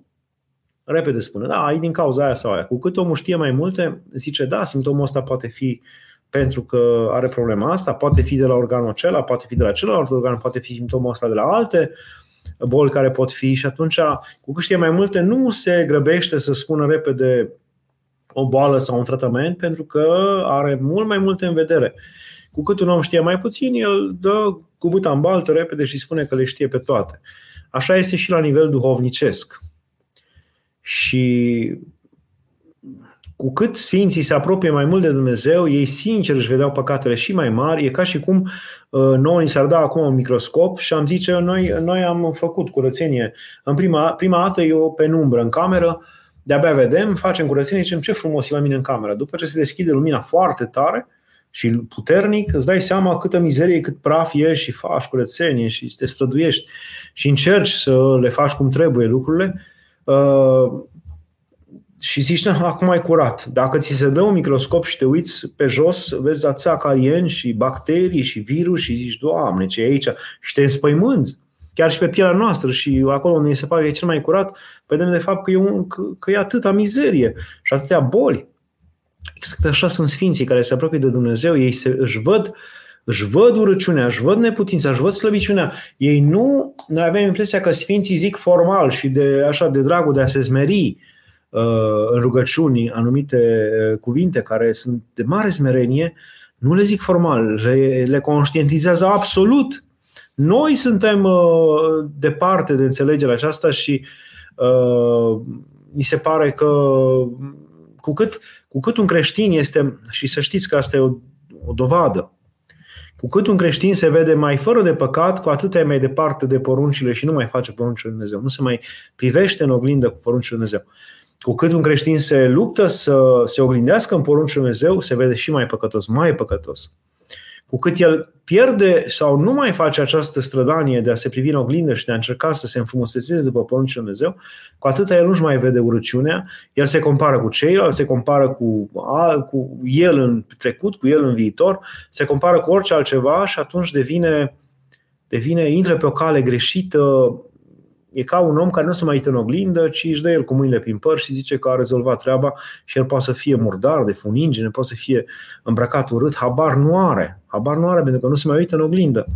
repede spune, da, ai din cauza aia sau aia. Cu cât omul știe mai multe, zice, da, simptomul ăsta poate fi pentru că are problema asta, poate fi de la organul acela, poate fi de la celălalt organ, poate fi simptomul ăsta de la alte boli care pot fi și atunci, cu cât știe mai multe, nu se grăbește să spună repede o boală sau un tratament pentru că are mult mai multe în vedere. Cu cât un om știe mai puțin, el dă cuvânt în baltă repede și spune că le știe pe toate. Așa este și la nivel duhovnicesc. Și cu cât sfinții se apropie mai mult de Dumnezeu, ei sincer își vedeau păcatele și mai mari. E ca și cum uh, nouă ni s-ar da acum un microscop și am zice, noi, noi am făcut curățenie. În prima, prima dată e o penumbră în cameră, de-abia vedem, facem curățenie, zicem ce frumos e la mine în cameră. După ce se deschide lumina foarte tare și puternic, îți dai seama câtă mizerie, cât praf e și faci curățenie și te străduiești și încerci să le faci cum trebuie lucrurile Uh, și zici, na, acum ai curat. Dacă ți se dă un microscop și te uiți pe jos, vezi atâția carieni și bacterii și virus și zici, Doamne, ce e aici? Și te înspăimânți. Chiar și pe pielea noastră și acolo unde se pare că e cel mai curat, vedem de fapt că e, un, că, că e atâta mizerie și atâtea boli. Exact așa sunt sfinții care se apropie de Dumnezeu, ei se, își văd uh, își văd urăciunea, își văd neputința, își văd slăbiciunea. Ei nu, noi avem impresia că Sfinții zic formal și de așa de dragul de a se smeri uh, în rugăciuni anumite uh, cuvinte care sunt de mare smerenie, nu le zic formal, le, le conștientizează absolut. Noi suntem uh, departe de înțelegerea aceasta și uh, mi se pare că cu cât, cu cât un creștin este, și să știți că asta e o, o dovadă, cu cât un creștin se vede mai fără de păcat, cu atât e mai departe de poruncile și nu mai face poruncile lui Dumnezeu. Nu se mai privește în oglindă cu poruncile lui Dumnezeu. Cu cât un creștin se luptă să se oglindească în poruncile lui Dumnezeu, se vede și mai păcătos, mai păcătos cu cât el pierde sau nu mai face această strădanie de a se privi în oglindă și de a încerca să se înfrumusețeze după poruncile Dumnezeu, cu atâta el nu-și mai vede urăciunea, el se compară cu ceilalți, se compară cu, cu el în trecut, cu el în viitor, se compară cu orice altceva și atunci devine, devine intră pe o cale greșită, e ca un om care nu se mai uită în oglindă, ci își dă el cu mâinile prin păr și zice că a rezolvat treaba și el poate să fie murdar de funingene, poate să fie îmbrăcat urât, habar nu are. Habar nu are pentru că nu se mai uită în oglindă.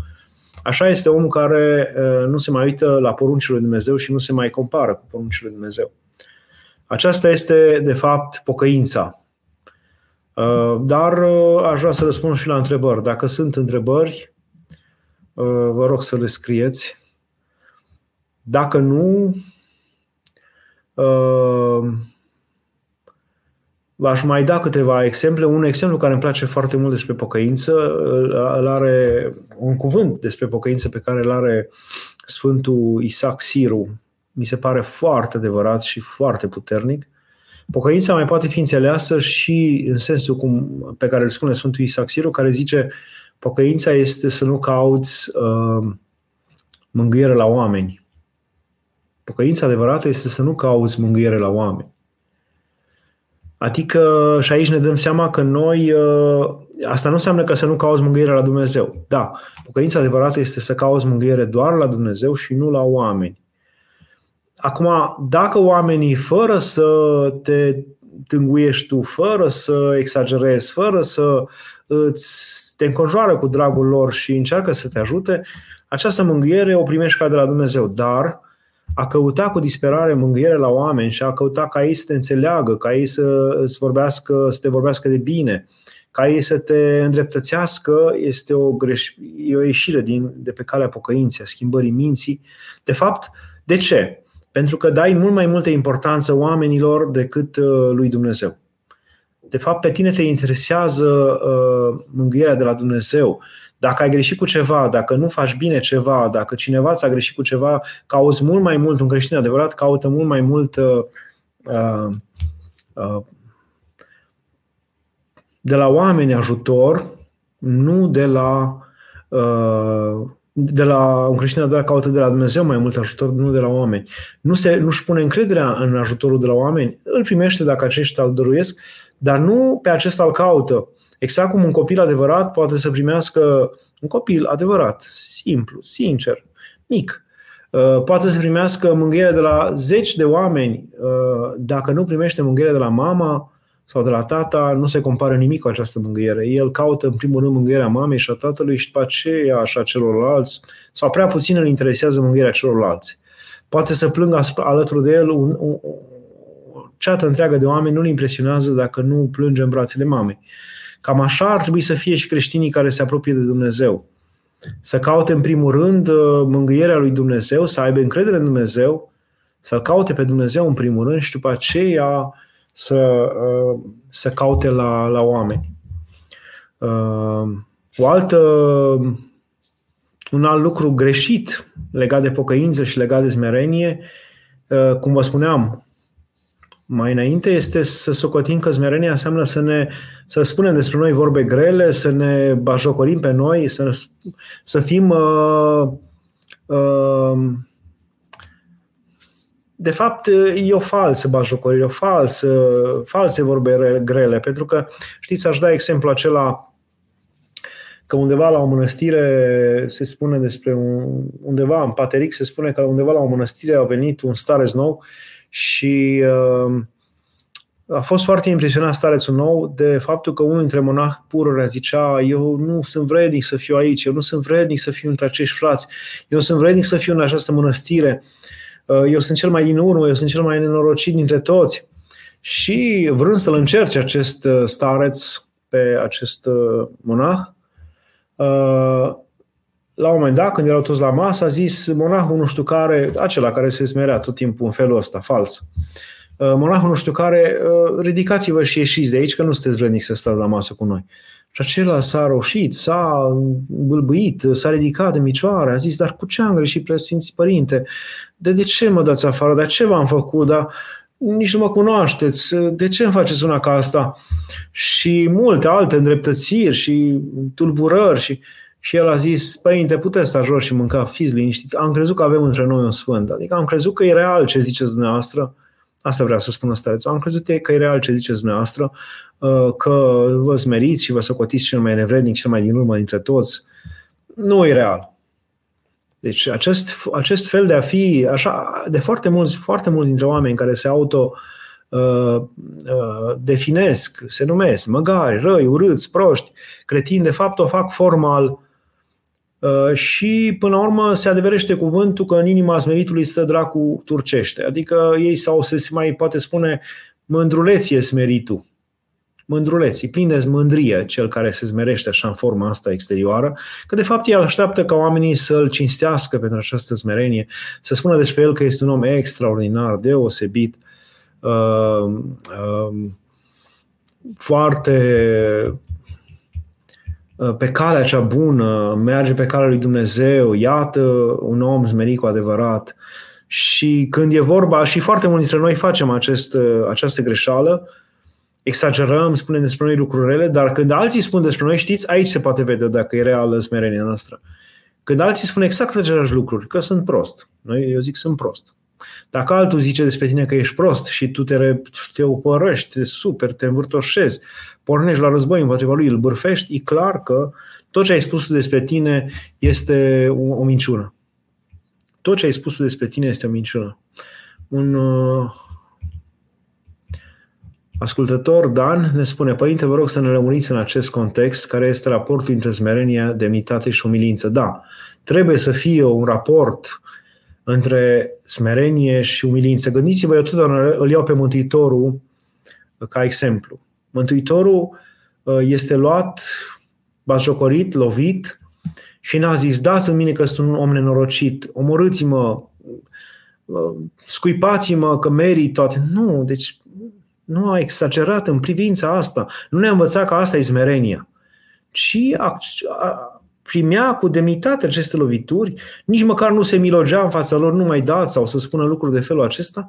Așa este omul care nu se mai uită la poruncile lui Dumnezeu și nu se mai compară cu poruncile lui Dumnezeu. Aceasta este, de fapt, pocăința. Dar aș vrea să răspund și la întrebări. Dacă sunt întrebări, vă rog să le scrieți. Dacă nu, V-aș mai da câteva exemple. Un exemplu care îmi place foarte mult despre pocăință, îl are un cuvânt despre pocăință pe care îl are Sfântul Isaac Siru. Mi se pare foarte adevărat și foarte puternic. Pocăința mai poate fi înțeleasă și în sensul cum, pe care îl spune Sfântul Isaac Siru, care zice pocăința este să nu cauți uh, mângâiere la oameni. Pocăința adevărată este să nu cauți mângâiere la oameni. Adică și aici ne dăm seama că noi, uh, asta nu înseamnă că să nu cauți mângâiere la Dumnezeu. Da, pocăința adevărată este să cauți mângâiere doar la Dumnezeu și nu la oameni. Acum, dacă oamenii, fără să te tânguiești tu, fără să exagerezi, fără să îți te înconjoară cu dragul lor și încearcă să te ajute, această mângâiere o primești ca de la Dumnezeu. Dar a căuta cu disperare mângâiere la oameni și a căuta ca ei să te înțeleagă, ca ei să, să, vorbească, să te vorbească de bine, ca ei să te îndreptățească, este o, greș, e o ieșire din, de pe calea pocăinței, a schimbării minții. De fapt, de ce? Pentru că dai mult mai multă importanță oamenilor decât uh, lui Dumnezeu. De fapt, pe tine te interesează uh, mângâierea de la Dumnezeu. Dacă ai greșit cu ceva, dacă nu faci bine ceva, dacă cineva ți-a greșit cu ceva, cauți mult mai mult, un creștin adevărat caută mult mai mult uh, uh, uh, de la oameni ajutor, nu de la uh, de la un creștin adevărat caută de la Dumnezeu mai mult ajutor, nu de la oameni. Nu se, nu-și pune încrederea în ajutorul de la oameni, îl primește dacă aceștia îl dăruiesc, dar nu pe acesta îl caută. Exact cum un copil adevărat poate să primească un copil adevărat, simplu, sincer, mic. Uh, poate să primească mângâiere de la zeci de oameni. Uh, dacă nu primește mângâiere de la mama sau de la tata, nu se compară nimic cu această mângâiere. El caută în primul rând mângâierea mamei și a tatălui și după aceea și a celorlalți, sau prea puțin îl interesează mângâierea celorlalți. Poate să plângă alături de el un, un, o ceată întreagă de oameni, nu-l impresionează dacă nu plânge în brațele mamei. Cam așa ar trebui să fie și creștinii care se apropie de Dumnezeu. Să caute în primul rând uh, mângâierea lui Dumnezeu, să aibă încredere în Dumnezeu, să caute pe Dumnezeu în primul rând și după aceea să, uh, să caute la, la oameni. Uh, o altă, un alt lucru greșit legat de pocăință și legat de smerenie, cum vă spuneam, mai înainte este să socotim că smerenia înseamnă să ne să spunem despre noi vorbe grele, să ne bajocorim pe noi, să, să fim uh, uh, de fapt, e o falsă bajocorire, o falsă, false vorbe grele, pentru că, știți, aș da exemplu acela că undeva la o mănăstire se spune despre un, undeva în Pateric se spune că undeva la o mănăstire a venit un stareț nou și uh, a fost foarte impresionat starețul nou de faptul că unul dintre monahi pururea zicea eu nu sunt vrednic să fiu aici, eu nu sunt vrednic să fiu între acești frați, eu nu sunt vrednic să fiu în această mănăstire, uh, eu sunt cel mai din urmă, eu sunt cel mai nenorocit dintre toți. Și vrând să-l încerce acest uh, stareț pe acest uh, monah, la un moment dat, când erau toți la masă, a zis monahul nu știu care, acela care se smerea tot timpul în felul ăsta, fals. Uh, monahul nu știu care, uh, ridicați-vă și ieșiți de aici, că nu sunteți vrednic să stați la masă cu noi. Și acela s-a roșit, s-a bâlbâit, s-a ridicat de micioare, a zis, dar cu ce am greșit, preasfinți părinte? De, de ce mă dați afară? Dar ce v-am făcut? Dar nici nu mă cunoașteți, de ce îmi faceți una ca asta? Și multe alte îndreptățiri și tulburări și și el a zis, părinte, puteți sta jos și mânca, fiți liniștiți. Am crezut că avem între noi un sfânt. Adică am crezut că e real ce ziceți dumneavoastră. Asta vreau să spun starețul. Am crezut că e real ce ziceți dumneavoastră, uh, că vă smeriți și vă socotiți cel mai nevrednic, cel mai din urmă dintre toți. Nu e real. Deci acest, acest fel de a fi, așa, de foarte mulți, foarte mulți dintre oameni care se auto uh, uh, definesc, se numesc măgari, răi, urâți, proști, cretini, de fapt o fac formal Uh, și până la urmă se adeverește cuvântul că în inima smeritului stă dracu turcește. Adică ei sau se mai poate spune mândruleție smeritul. mândruleț, e plin de mândrie cel care se zmerește așa în forma asta exterioară, că de fapt el așteaptă ca oamenii să-l cinstească pentru această smerenie, să spună despre el că este un om extraordinar, deosebit, uh, uh, foarte uh, pe calea cea bună, merge pe calea lui Dumnezeu, iată un om zmerit cu adevărat. Și când e vorba, și foarte mulți dintre noi facem acest, uh, această greșeală, exagerăm, spunem despre noi lucruri rele, dar când alții spun despre noi, știți, aici se poate vedea dacă e reală smerenia noastră. Când alții spun exact aceleași lucruri, că sunt prost. Noi, eu zic, sunt prost. Dacă altul zice despre tine că ești prost și tu te, te opărăști, te super, te învârtoșezi, pornești la război împotriva lui, îl bârfești, e clar că tot ce ai spus despre tine este o, o minciună. Tot ce ai spus despre tine este o minciună. Un uh, ascultător, Dan, ne spune, Părinte, vă rog să ne lămuriți în acest context care este raportul între smerenia, demnitate și umilință. Da, trebuie să fie un raport între smerenie și umilință. Gândiți-vă, eu totdeauna îl iau pe Mântuitorul ca exemplu. Mântuitorul uh, este luat, bajocorit, lovit și n-a zis, dați în mine că sunt un om nenorocit, omorâți-mă, uh, scuipați-mă că merit toate. Nu, deci nu a exagerat în privința asta. Nu ne-a învățat că asta e smerenia. Ci a, a, primea cu demnitate aceste lovituri, nici măcar nu se milogea în fața lor, nu mai dați sau să spună lucruri de felul acesta.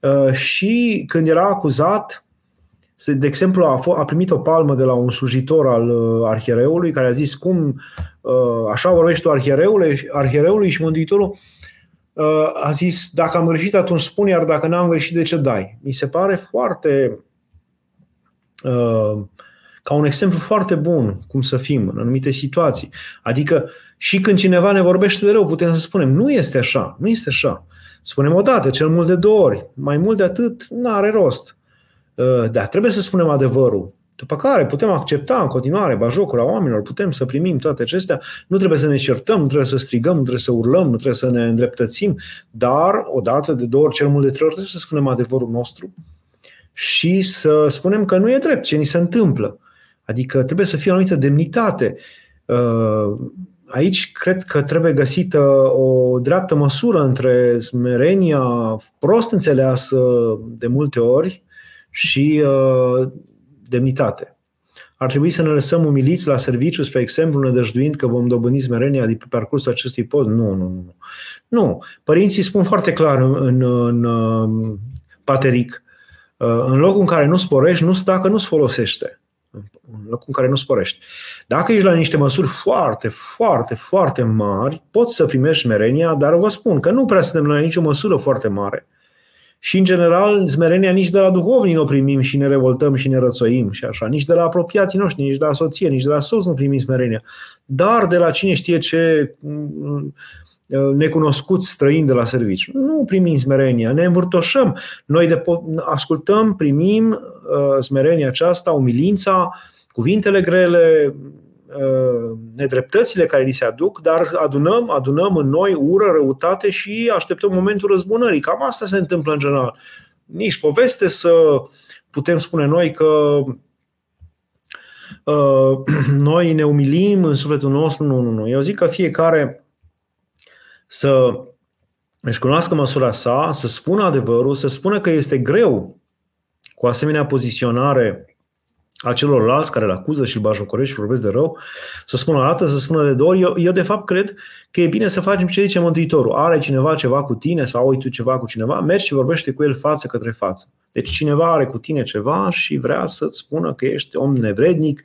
Uh, și când era acuzat, de exemplu, a, a primit o palmă de la un slujitor al uh, arhiereului care a zis cum uh, așa vorbești tu arhiereului, arhiereului și Mântuitorul a zis dacă am greșit atunci spune, iar dacă n-am greșit de ce dai? Mi se pare foarte uh, ca un exemplu foarte bun cum să fim în anumite situații. Adică și când cineva ne vorbește de rău, putem să spunem, nu este așa, nu este așa. Spunem o dată, cel mult de două ori. Mai mult de atât, nu are rost. Uh, dar trebuie să spunem adevărul. După care putem accepta în continuare bajocura oamenilor, putem să primim toate acestea. Nu trebuie să ne certăm, nu trebuie să strigăm, nu trebuie să urlăm, nu trebuie să ne îndreptățim, dar odată, de două ori, cel mult de trei ori, trebuie să spunem adevărul nostru și să spunem că nu e drept ce ni se întâmplă. Adică trebuie să fie o anumită demnitate. Uh, aici cred că trebuie găsită o dreaptă măsură între smerenia prost înțeleasă de multe ori și uh, demnitate. Ar trebui să ne lăsăm umiliți la serviciu, spre exemplu, nădăjduind că vom dobândi smerenia de pe parcursul acestui post? Nu, nu, nu. Nu. Părinții spun foarte clar în, în, în uh, pateric, în locul în care nu sporești, nu dacă nu-ți folosește un loc în care nu sporești. Dacă ești la niște măsuri foarte, foarte, foarte mari, poți să primești smerenia, dar vă spun că nu prea suntem la nicio măsură foarte mare. Și, în general, smerenia nici de la duhovnii nu o primim și ne revoltăm și ne rățoim și așa. Nici de la apropiații noștri, nici de la soție, nici de la soț nu primim smerenia. Dar de la cine știe ce necunoscuți străini de la serviciu. Nu primim smerenia, ne învârtoșăm. Noi de ascultăm, primim uh, smerenia aceasta, umilința, cuvintele grele, uh, nedreptățile care li se aduc, dar adunăm, adunăm în noi ură, răutate și așteptăm momentul răzbunării. Cam asta se întâmplă în general. Nici poveste să putem spune noi că uh, noi ne umilim în sufletul nostru. Nu, nu, nu. Eu zic că fiecare să își cunoască măsura sa, să spună adevărul, să spună că este greu cu asemenea poziționare a celorlalți care îl acuză și îl bajocorește și vorbesc de rău, să spună o dată, să spună de două ori. Eu, eu, de fapt, cred că e bine să facem ce zice Mântuitorul. Are cineva ceva cu tine sau ai tu ceva cu cineva, mergi și vorbește cu el față către față. Deci cineva are cu tine ceva și vrea să-ți spună că ești om nevrednic,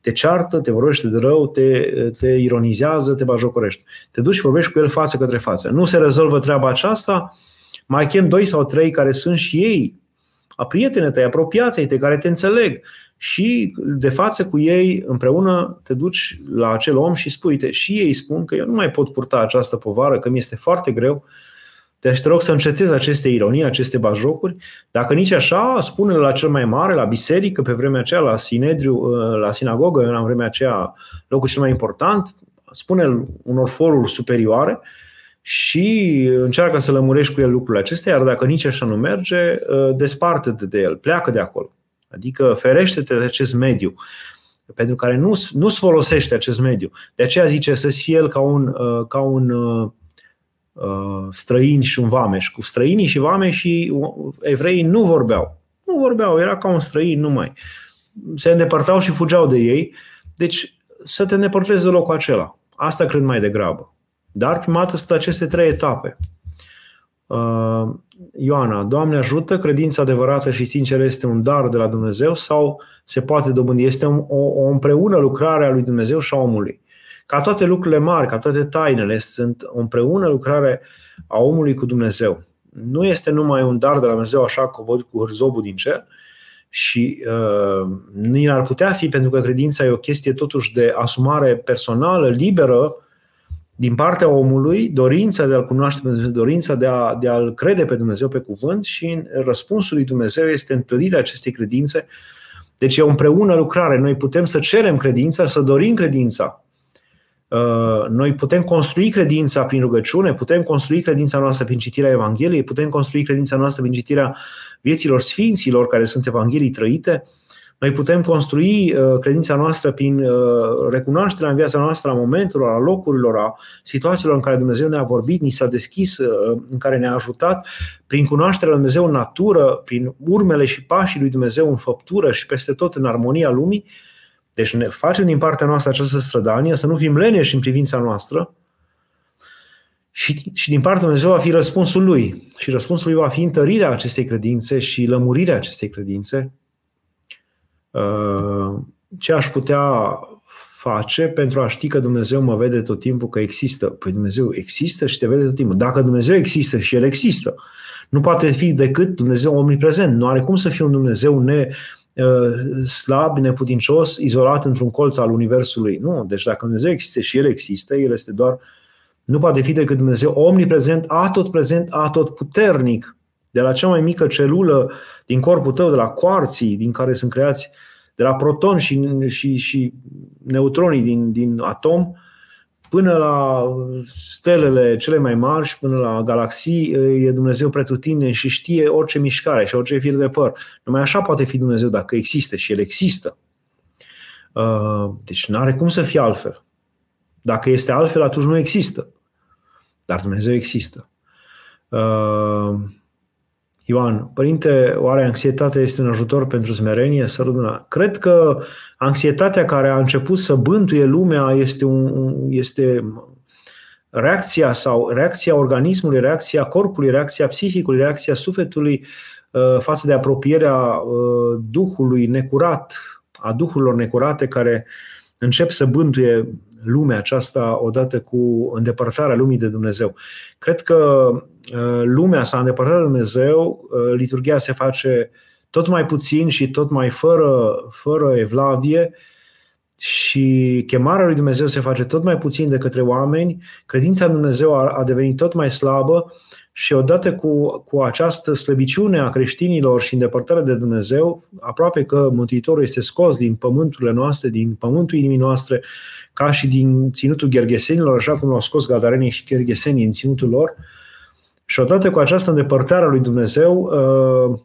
te ceartă, te vorbește de rău, te, te ironizează, te bajocorește. Te duci și vorbești cu el față către față. Nu se rezolvă treaba aceasta, mai chem doi sau trei care sunt și ei, a prietene tăi, apropiații tăi, care te înțeleg și de față cu ei împreună te duci la acel om și spui, te, și ei spun că eu nu mai pot purta această povară, că mi este foarte greu, deci te rog să încetezi aceste ironii, aceste bajocuri. Dacă nici așa, spune-le la cel mai mare, la biserică, pe vremea aceea, la Sinedriu, uh, la sinagogă, în vremea aceea locul cel mai important, spune unor foruri superioare și încearcă să lămurești cu el lucrurile acestea, iar dacă nici așa nu merge, uh, desparte-te de el, pleacă de acolo. Adică ferește-te de acest mediu pentru care nu, nu-ți folosește acest mediu. De aceea zice să-ți fie el ca un, uh, ca un uh, uh, străin și un vameș. Cu străinii și vameșii evreii nu vorbeau. Nu vorbeau, era ca un străin numai. Se îndepărtau și fugeau de ei. Deci să te îndepărtezi de locul acela. Asta cred mai degrabă. Dar prima dată sunt aceste trei etape. Uh, Ioana, Doamne ajută, credința adevărată și sinceră este un dar de la Dumnezeu sau se poate dobândi? Este o, o împreună lucrare a lui Dumnezeu și a omului. Ca toate lucrurile mari, ca toate tainele, sunt o împreună lucrare a omului cu Dumnezeu. Nu este numai un dar de la Dumnezeu așa că văd cu hârzobul din cer și uh, nu ar putea fi pentru că credința e o chestie totuși de asumare personală, liberă, din partea omului dorința de a-L cunoaște pe Dumnezeu, dorința de, a, de a-L crede pe Dumnezeu pe cuvânt și răspunsul lui Dumnezeu este întărirea acestei credințe. Deci e o împreună lucrare. Noi putem să cerem credința, să dorim credința. Uh, noi putem construi credința prin rugăciune, putem construi credința noastră prin citirea Evangheliei, putem construi credința noastră prin citirea vieților sfinților care sunt Evanghelii trăite, noi putem construi uh, credința noastră prin uh, recunoașterea în viața noastră a momentelor, a locurilor, a situațiilor în care Dumnezeu ne-a vorbit, ni s-a deschis, uh, în care ne-a ajutat, prin cunoașterea lui Dumnezeu în natură, prin urmele și pașii lui Dumnezeu în făptură și peste tot în armonia lumii. Deci ne facem din partea noastră această strădanie, să nu fim leneși în privința noastră, și, și din partea Dumnezeu va fi răspunsul lui. Și răspunsul lui va fi întărirea acestei credințe și lămurirea acestei credințe Uh, ce aș putea face pentru a ști că Dumnezeu mă vede tot timpul că există? Păi Dumnezeu există și te vede tot timpul. Dacă Dumnezeu există și El există, nu poate fi decât Dumnezeu omniprezent. Nu are cum să fie un Dumnezeu ne, uh, slab, neputincios, izolat într-un colț al Universului. Nu. Deci dacă Dumnezeu există și El există, El este doar, nu poate fi decât Dumnezeu omniprezent, atot prezent, atot puternic. De la cea mai mică celulă din corpul tău, de la quarții din care sunt creați uh, de la protoni și, și, și neutronii din, din atom până la stelele cele mai mari și până la galaxii, e Dumnezeu pretutindeni și știe orice mișcare și orice fir de păr. Numai așa poate fi Dumnezeu dacă există și El există. Uh, deci nu are cum să fie altfel. Dacă este altfel, atunci nu există. Dar Dumnezeu există. Uh, Ioan, părinte, oare anxietatea este un ajutor pentru smerenie? Sărăduna. Cred că anxietatea care a început să bântuie lumea este, un, este reacția sau reacția organismului, reacția corpului, reacția psihicului, reacția sufletului uh, față de apropierea uh, Duhului necurat, a Duhurilor necurate care încep să bântuie lumea aceasta odată cu îndepărtarea lumii de Dumnezeu. Cred că Uh, lumea s-a îndepărtat de Dumnezeu, uh, liturgia se face tot mai puțin și tot mai fără, fără evlavie și chemarea lui Dumnezeu se face tot mai puțin de către oameni, credința în Dumnezeu a, a devenit tot mai slabă și odată cu, cu această slăbiciune a creștinilor și îndepărtarea de Dumnezeu, aproape că Mântuitorul este scos din pământurile noastre, din pământul inimii noastre, ca și din ținutul gherghesenilor, așa cum l-au scos gadarenii și gherghesenii în ținutul lor, uh, și odată cu această îndepărtare a lui Dumnezeu, uh,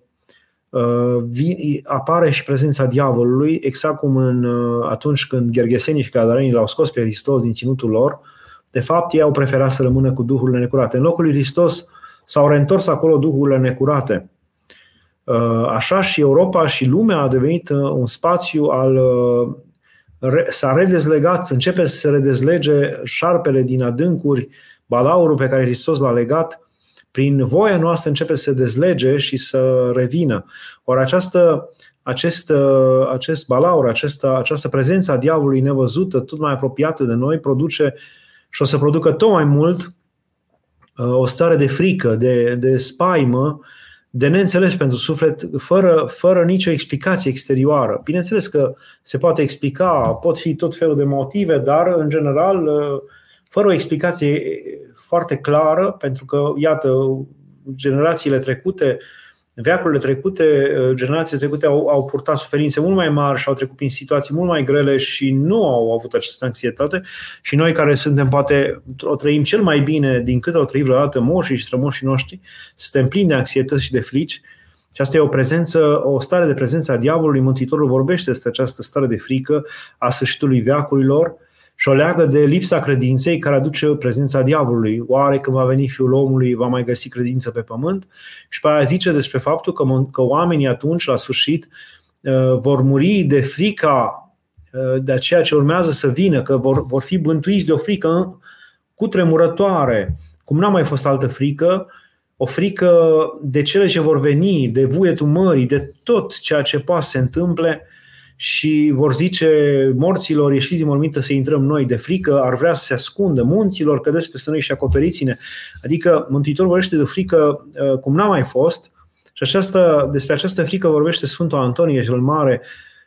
uh, apare și prezența diavolului, exact cum în, uh, atunci când gherghesenii și cadarenii l-au scos pe Hristos din ținutul lor, de fapt ei au preferat să rămână cu duhurile necurate. În locul lui Hristos s-au reîntors acolo duhurile necurate. Așa și Europa și lumea a devenit un spațiu al s-a redezlegat, începe să se redezlege șarpele din adâncuri, balaurul pe care Hristos l-a legat prin voia noastră începe să se dezlege și să revină. Ori această, acest, acest balaur, această, această prezență a diavolului nevăzută, tot mai apropiată de noi, produce și o să producă tot mai mult uh, o stare de frică, de, de spaimă, de neînțeles pentru suflet, fără, fără nicio explicație exterioară. Bineînțeles că se poate explica, pot fi tot felul de motive, dar, în general, uh, fără o explicație foarte clară, pentru că, iată, generațiile trecute, veacurile trecute, generațiile trecute au, au purtat suferințe mult mai mari și au trecut prin situații mult mai grele și nu au avut această anxietate. Și noi care suntem poate o trăim cel mai bine din cât au trăit vreodată moșii și strămoșii noștri, suntem plini de anxietăți și de frici. Și asta e o prezență, o stare de prezență a diavolului. Mântuitorul vorbește despre această stare de frică a sfârșitului veacurilor și o leagă de lipsa credinței care aduce prezența diavolului. Oare când va veni Fiul omului, va mai găsi credință pe pământ? Și pe aia zice despre faptul că, că oamenii atunci, la sfârșit, uh, vor muri de frica uh, de ceea ce urmează să vină, că vor, vor fi bântuiți de o frică cu tremurătoare, cum n-a mai fost altă frică, o frică de cele ce vor veni, de vuietul mării, de tot ceea ce poate să se întâmple și vor zice morților, ieșiți din mormintă să intrăm noi de frică, ar vrea să se ascundă munților, cădeți peste noi și acoperiți-ne. Adică Mântuitorul vorbește de o frică uh, cum n-a mai fost și aceasta, despre această frică vorbește Sfântul Antonie cel Mare,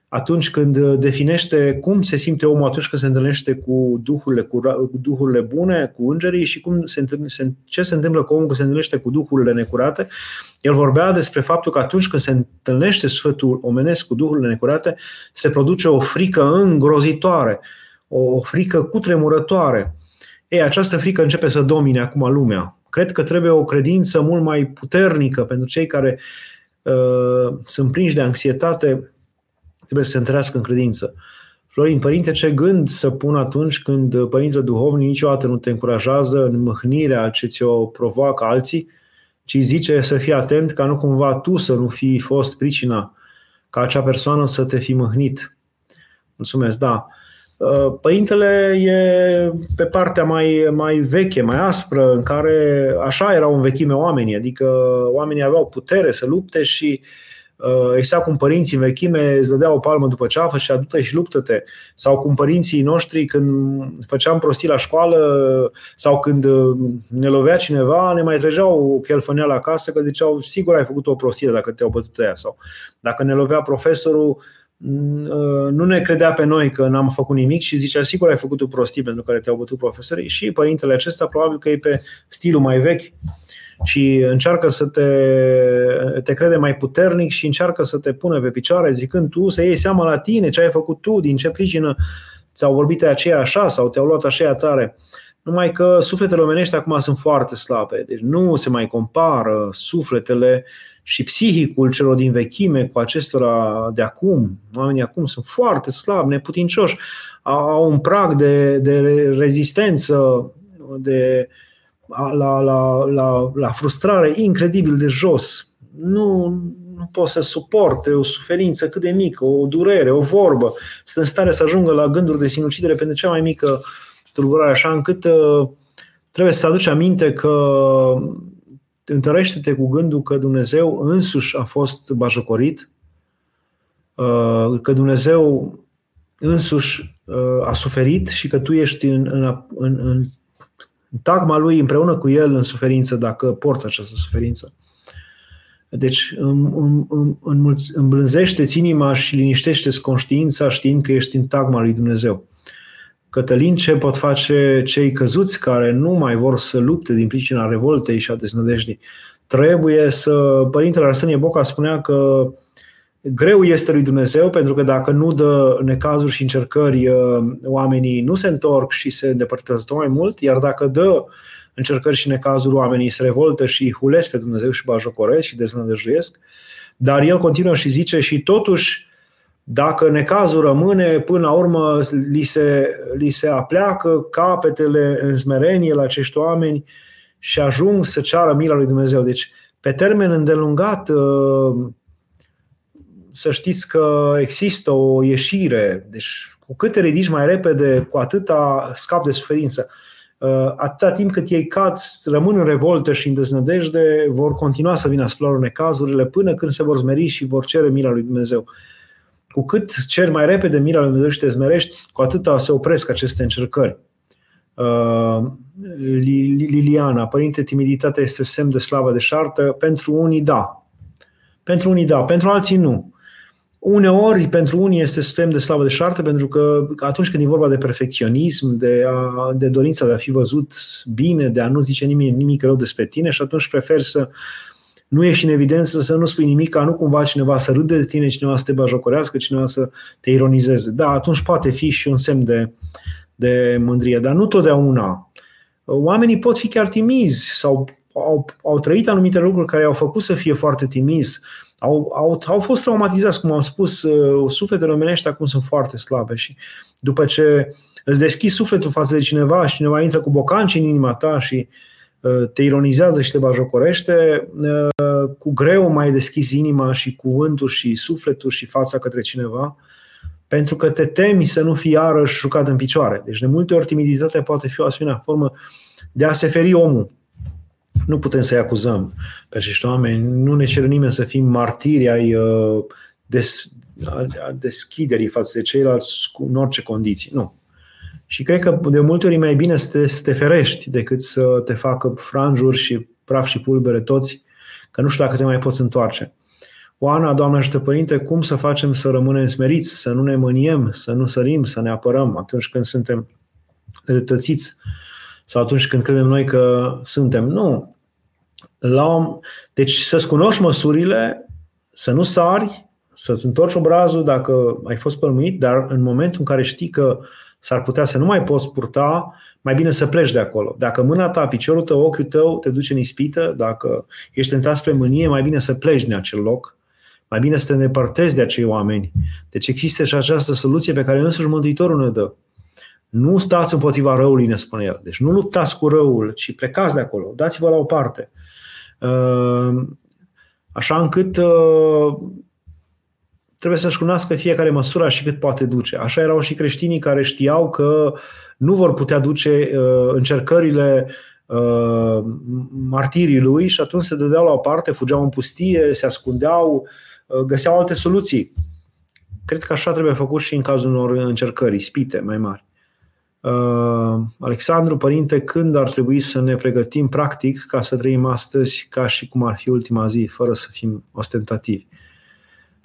atunci când uh, definește cum se simte omul atunci când se întâlnește cu duhurile, cu, cu duhurile bune, cu îngerii și cum se, se, ce se întâmplă cu omul când se întâlnește cu duhurile necurate. El vorbea despre faptul că atunci când se întâlnește sfătul omenesc cu duhurile necurate, se produce o frică îngrozitoare, o frică cutremurătoare. Ei, această frică începe să domine acum lumea. Cred că trebuie o credință mult mai puternică pentru cei care uh, sunt prinși de anxietate, trebuie să se întărească în credință. Florin, părinte, ce gând să pun atunci când părintele duhovnic niciodată nu te încurajează în mâhnirea ce ți-o provoacă alții, ci zice să fii atent ca nu cumva tu să nu fi fost pricina ca acea persoană să te fi mâhnit. Mulțumesc, da. Părintele e pe partea mai, mai veche, mai aspră, în care așa erau în vechime oamenii, adică oamenii aveau putere să lupte și uh, Uh, exact cum părinții în vechime îți dădea o palmă după ceafă și adu-te și luptă-te. Sau cum părinții noștri când făceam prostii la școală sau când uh, ne lovea cineva, ne mai trăgeau o chelfăneală acasă că ziceau sigur ai făcut o prostie dacă te-au bătut ea. Sau dacă ne lovea profesorul, mm, uh, nu ne credea pe noi că n-am făcut nimic și zicea sigur ai făcut o prostie pentru care te-au bătut profesorii și părintele acesta probabil că e pe stilul mai vechi și încearcă să te, te crede mai puternic și încearcă să te pună pe picioare zicând tu să iei seama la tine ce ai făcut tu, din ce pricină ți-au vorbit de aceea așa sau te-au luat așa tare. Numai că sufletele omenești acum sunt foarte slabe, deci nu se mai compară sufletele și psihicul celor din vechime cu acestora de acum. Oamenii acum sunt foarte slabi, neputincioși, au un prag de, de rezistență, de, uh, la, la, la, la frustrare incredibil de jos. Nu, nu pot să suporte o suferință cât de mică, o durere, o vorbă. Sunt în stare să ajungă la gânduri de sinucidere pentru cea mai mică tulburare, așa încât uh, trebuie să aduci aminte că întărește-te cu gândul că Dumnezeu însuși a fost bajocorit, uh, că Dumnezeu însuși uh, a suferit și că tu ești în, în, în, în tagma lui împreună cu el în suferință, dacă porți această suferință. Deci îmblânzește-ți inima și liniștește-ți conștiința știind că ești în tagma lui Dumnezeu. Cătălin, ce pot face cei căzuți care nu mai vor să lupte din pricina revoltei și a deznădejdii? Trebuie să... Părintele Arsenie Boca spunea că Greu este lui Dumnezeu pentru că dacă nu dă necazuri și încercări, uh, oamenii nu se întorc și se îndepărtează tot mai mult, iar dacă dă încercări și necazuri, oamenii se revoltă și hulesc pe Dumnezeu și bajocoresc și deznădăjduiesc. Dar el continuă și zice și totuși, dacă necazul rămâne, până la urmă li se, li se apleacă capetele în smerenie la acești oameni și ajung să ceară mila lui Dumnezeu. Deci, pe termen îndelungat, uh, să știți că există o ieșire. Deci cu cât te ridici mai repede, cu atâta scap de suferință. Uh, atâta timp cât ei cad, rămân în revoltă și în deznădejde, vor continua să vină spre necazurile până când se vor smeri și vor cere mila lui Dumnezeu. Cu cât cer mai repede mila lui Dumnezeu și te smerești, cu atâta se opresc aceste încercări. Uh, Liliana, părinte, timiditatea este semn de slavă de șartă. Pentru unii, da. Pentru unii, da. Pentru alții, nu. Uneori, pentru unii este semn de slavă de șartă, pentru că atunci când e vorba de perfecționism, de, a, de dorința de a fi văzut bine, de a nu zice nimic, nimic rău despre tine și atunci prefer să nu ieși în evidență, să nu spui nimic, ca nu cumva cineva să râde de tine, cineva să te bajocorească, cineva să te ironizeze. Da, atunci poate fi și un semn de, de mândrie, dar nu totdeauna. Oamenii pot fi chiar timizi sau au, au trăit anumite lucruri care au făcut să fie foarte timizi au, au, au fost traumatizați, cum am spus, uh, sufletele omenești acum sunt foarte slabe și după ce îți deschizi sufletul față de cineva și cineva intră cu bocanci în inima ta și uh, te ironizează și te bajocorește, uh, cu greu mai deschizi inima și cuvântul și sufletul și fața către cineva, pentru că te temi să nu fii iarăși jucat în picioare. Deci de multe ori timiditatea poate fi o asemenea formă de a se feri omul. Nu putem să-i acuzăm pe acești oameni, nu ne cere nimeni să fim martiri ai des, a deschiderii față de ceilalți în orice condiții. Nu. Și cred că de multe ori e mai bine să te, să te ferești decât să te facă franjuri și praf și pulbere toți, că nu știu dacă te mai poți întoarce. Oana, Doamne ajută Părinte, cum să facem să rămânem smeriți, să nu ne mâniem, să nu sărim, să ne apărăm atunci când suntem nedreptățiți sau atunci când credem noi că suntem. Nu. La, deci să-ți cunoști măsurile, să nu sari, să-ți întorci obrazul dacă ai fost pălmuit, dar în momentul în care știi că s-ar putea să nu mai poți purta, mai bine să pleci de acolo. Dacă mâna ta, piciorul tău, ochiul tău te duce în ispită, dacă ești tentat spre mânie, mai bine să pleci din acel loc, mai bine să te îndepărtezi de acei oameni. Deci există și această soluție pe care însuși Mântuitorul ne dă. Nu stați împotriva răului, ne spune el. Deci nu luptați cu răul, ci plecați de acolo. Dați-vă la o parte. Uh, așa încât uh, trebuie să-și cunoască fiecare măsura și cât poate duce. Așa erau și creștinii care știau că nu vor putea duce uh, încercările uh, martirii lui și atunci se dădeau la o parte, fugeau în pustie, se ascundeau, uh, găseau alte soluții. Cred că așa trebuie făcut și în cazul unor încercări, spite mai mari. Uh, Alexandru, părinte, când ar trebui să ne pregătim practic ca să trăim astăzi ca și cum ar fi ultima zi, fără să fim ostentativi?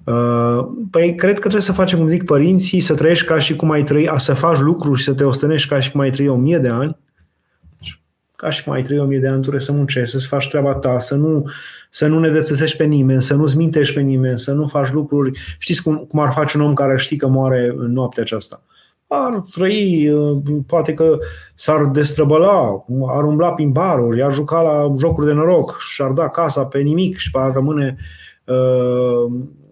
Uh, păi cred că trebuie să facem, cum zic părinții, să trăiești ca și cum ai trăi, să faci lucruri și să te ostenești ca și cum ai trăi o mie de ani. Ca și cum ai trăi o mie de ani, tu trebuie să muncești, să-ți faci treaba ta, să nu, să nu ne deptățești pe nimeni, să nu-ți mintești pe nimeni, să nu faci lucruri. Știți cum, cum ar face un om care știe că moare în noaptea aceasta? Ar trăi, uh, poate că s-ar destrăbăla, ar umbla prin baruri, ar juca la jocuri de noroc și ar da casa pe nimic și ar rămâne, uh,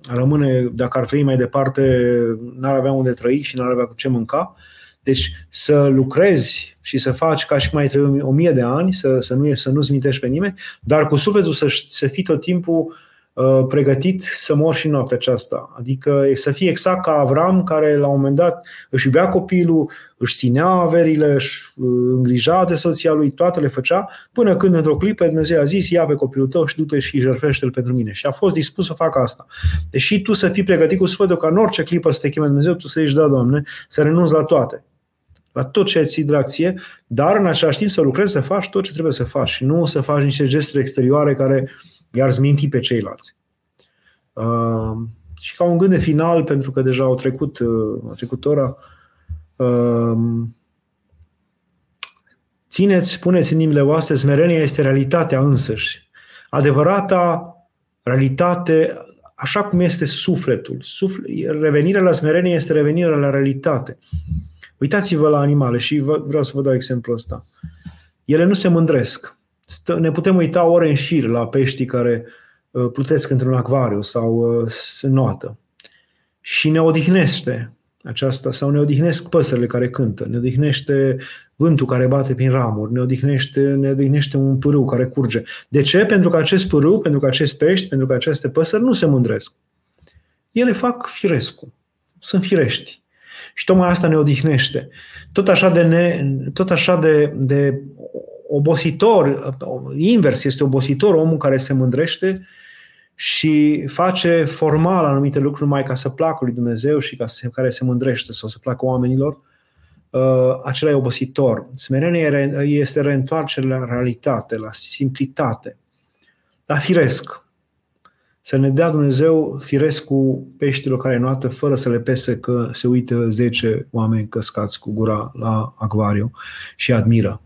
ar rămâne dacă ar trăi mai departe, n-ar avea unde trăi și n-ar avea cu ce mânca. Deci să lucrezi și să faci ca și cum ai trăi o mie de ani, să, să, nu, să nu-ți mintești pe nimeni, dar cu sufletul să, să fii tot timpul Uh, pregătit să mor și noaptea aceasta. Adică să fie exact ca Avram, care la un moment dat își iubea copilul, își ținea averile, își uh, îngrija de soția lui, toate le făcea, până când într-o clipă Dumnezeu a zis, ia pe copilul tău și du-te și jertfește-l pentru mine. Și a fost dispus să facă asta. Deși tu să fii pregătit cu Sfântul ca în orice clipă să te cheme Dumnezeu, tu să ieși, da, Doamne, să renunți la toate la tot ce ți dracție, dar în același timp să lucrezi, să faci tot ce trebuie să faci și nu să faci niște gesturi exterioare care uh, iar zminti pe ceilalți. Uh, și ca un gând de final, pentru că deja au trecut, uh, a trecut ora, uh, țineți, puneți în inimile voastre, smerenia este realitatea însăși. Adevărata realitate, așa cum este sufletul. Sufle- revenirea la smerenie este revenirea la realitate. Uitați-vă la animale și vreau să vă dau exemplul ăsta. Ele nu se mândresc ne putem uita ore în șir la peștii care uh, plutesc într-un acvariu sau uh, se noată. Și ne odihnește aceasta, sau ne odihnesc păsările care cântă, ne odihnește vântul care bate prin ramuri, ne odihnește, ne odihnește un pârâu care curge. De ce? Pentru că acest pârâu, pentru că acest pești, pentru că aceste păsări nu se mândresc. Ele fac firescu, sunt firești. Și tocmai asta ne odihnește. Tot așa de, ne, tot așa de, de obositor, invers, este obositor omul care se mândrește și face formal anumite lucruri mai ca să placă lui Dumnezeu și ca să, care se mândrește sau să placă oamenilor, uh, acela e obositor. Smerenia este reîntoarcere la realitate, la simplitate, la firesc. Să ne dea Dumnezeu firesc cu peștilor care noată, fără să le pese că se uită 10 oameni căscați cu gura la acvariu și admiră.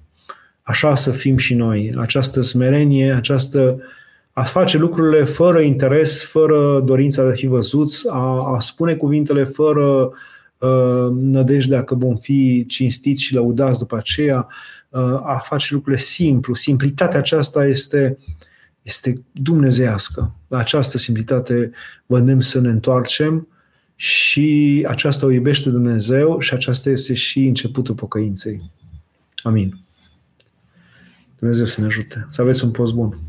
Așa să fim și noi. Această smerenie, această a face lucrurile fără interes, fără dorința de a fi văzuți, a, a spune cuvintele fără uh, nădejdea că vom fi cinstiți și lăudați după aceea, uh, a face lucrurile simplu. Simplitatea aceasta este, este dumnezeiască. La această simplitate vă îndemn să ne întoarcem și aceasta o iubește Dumnezeu și aceasta este și începutul pocăinței. Amin. Dumnezeu să ne ajute. Să aveți un post bun.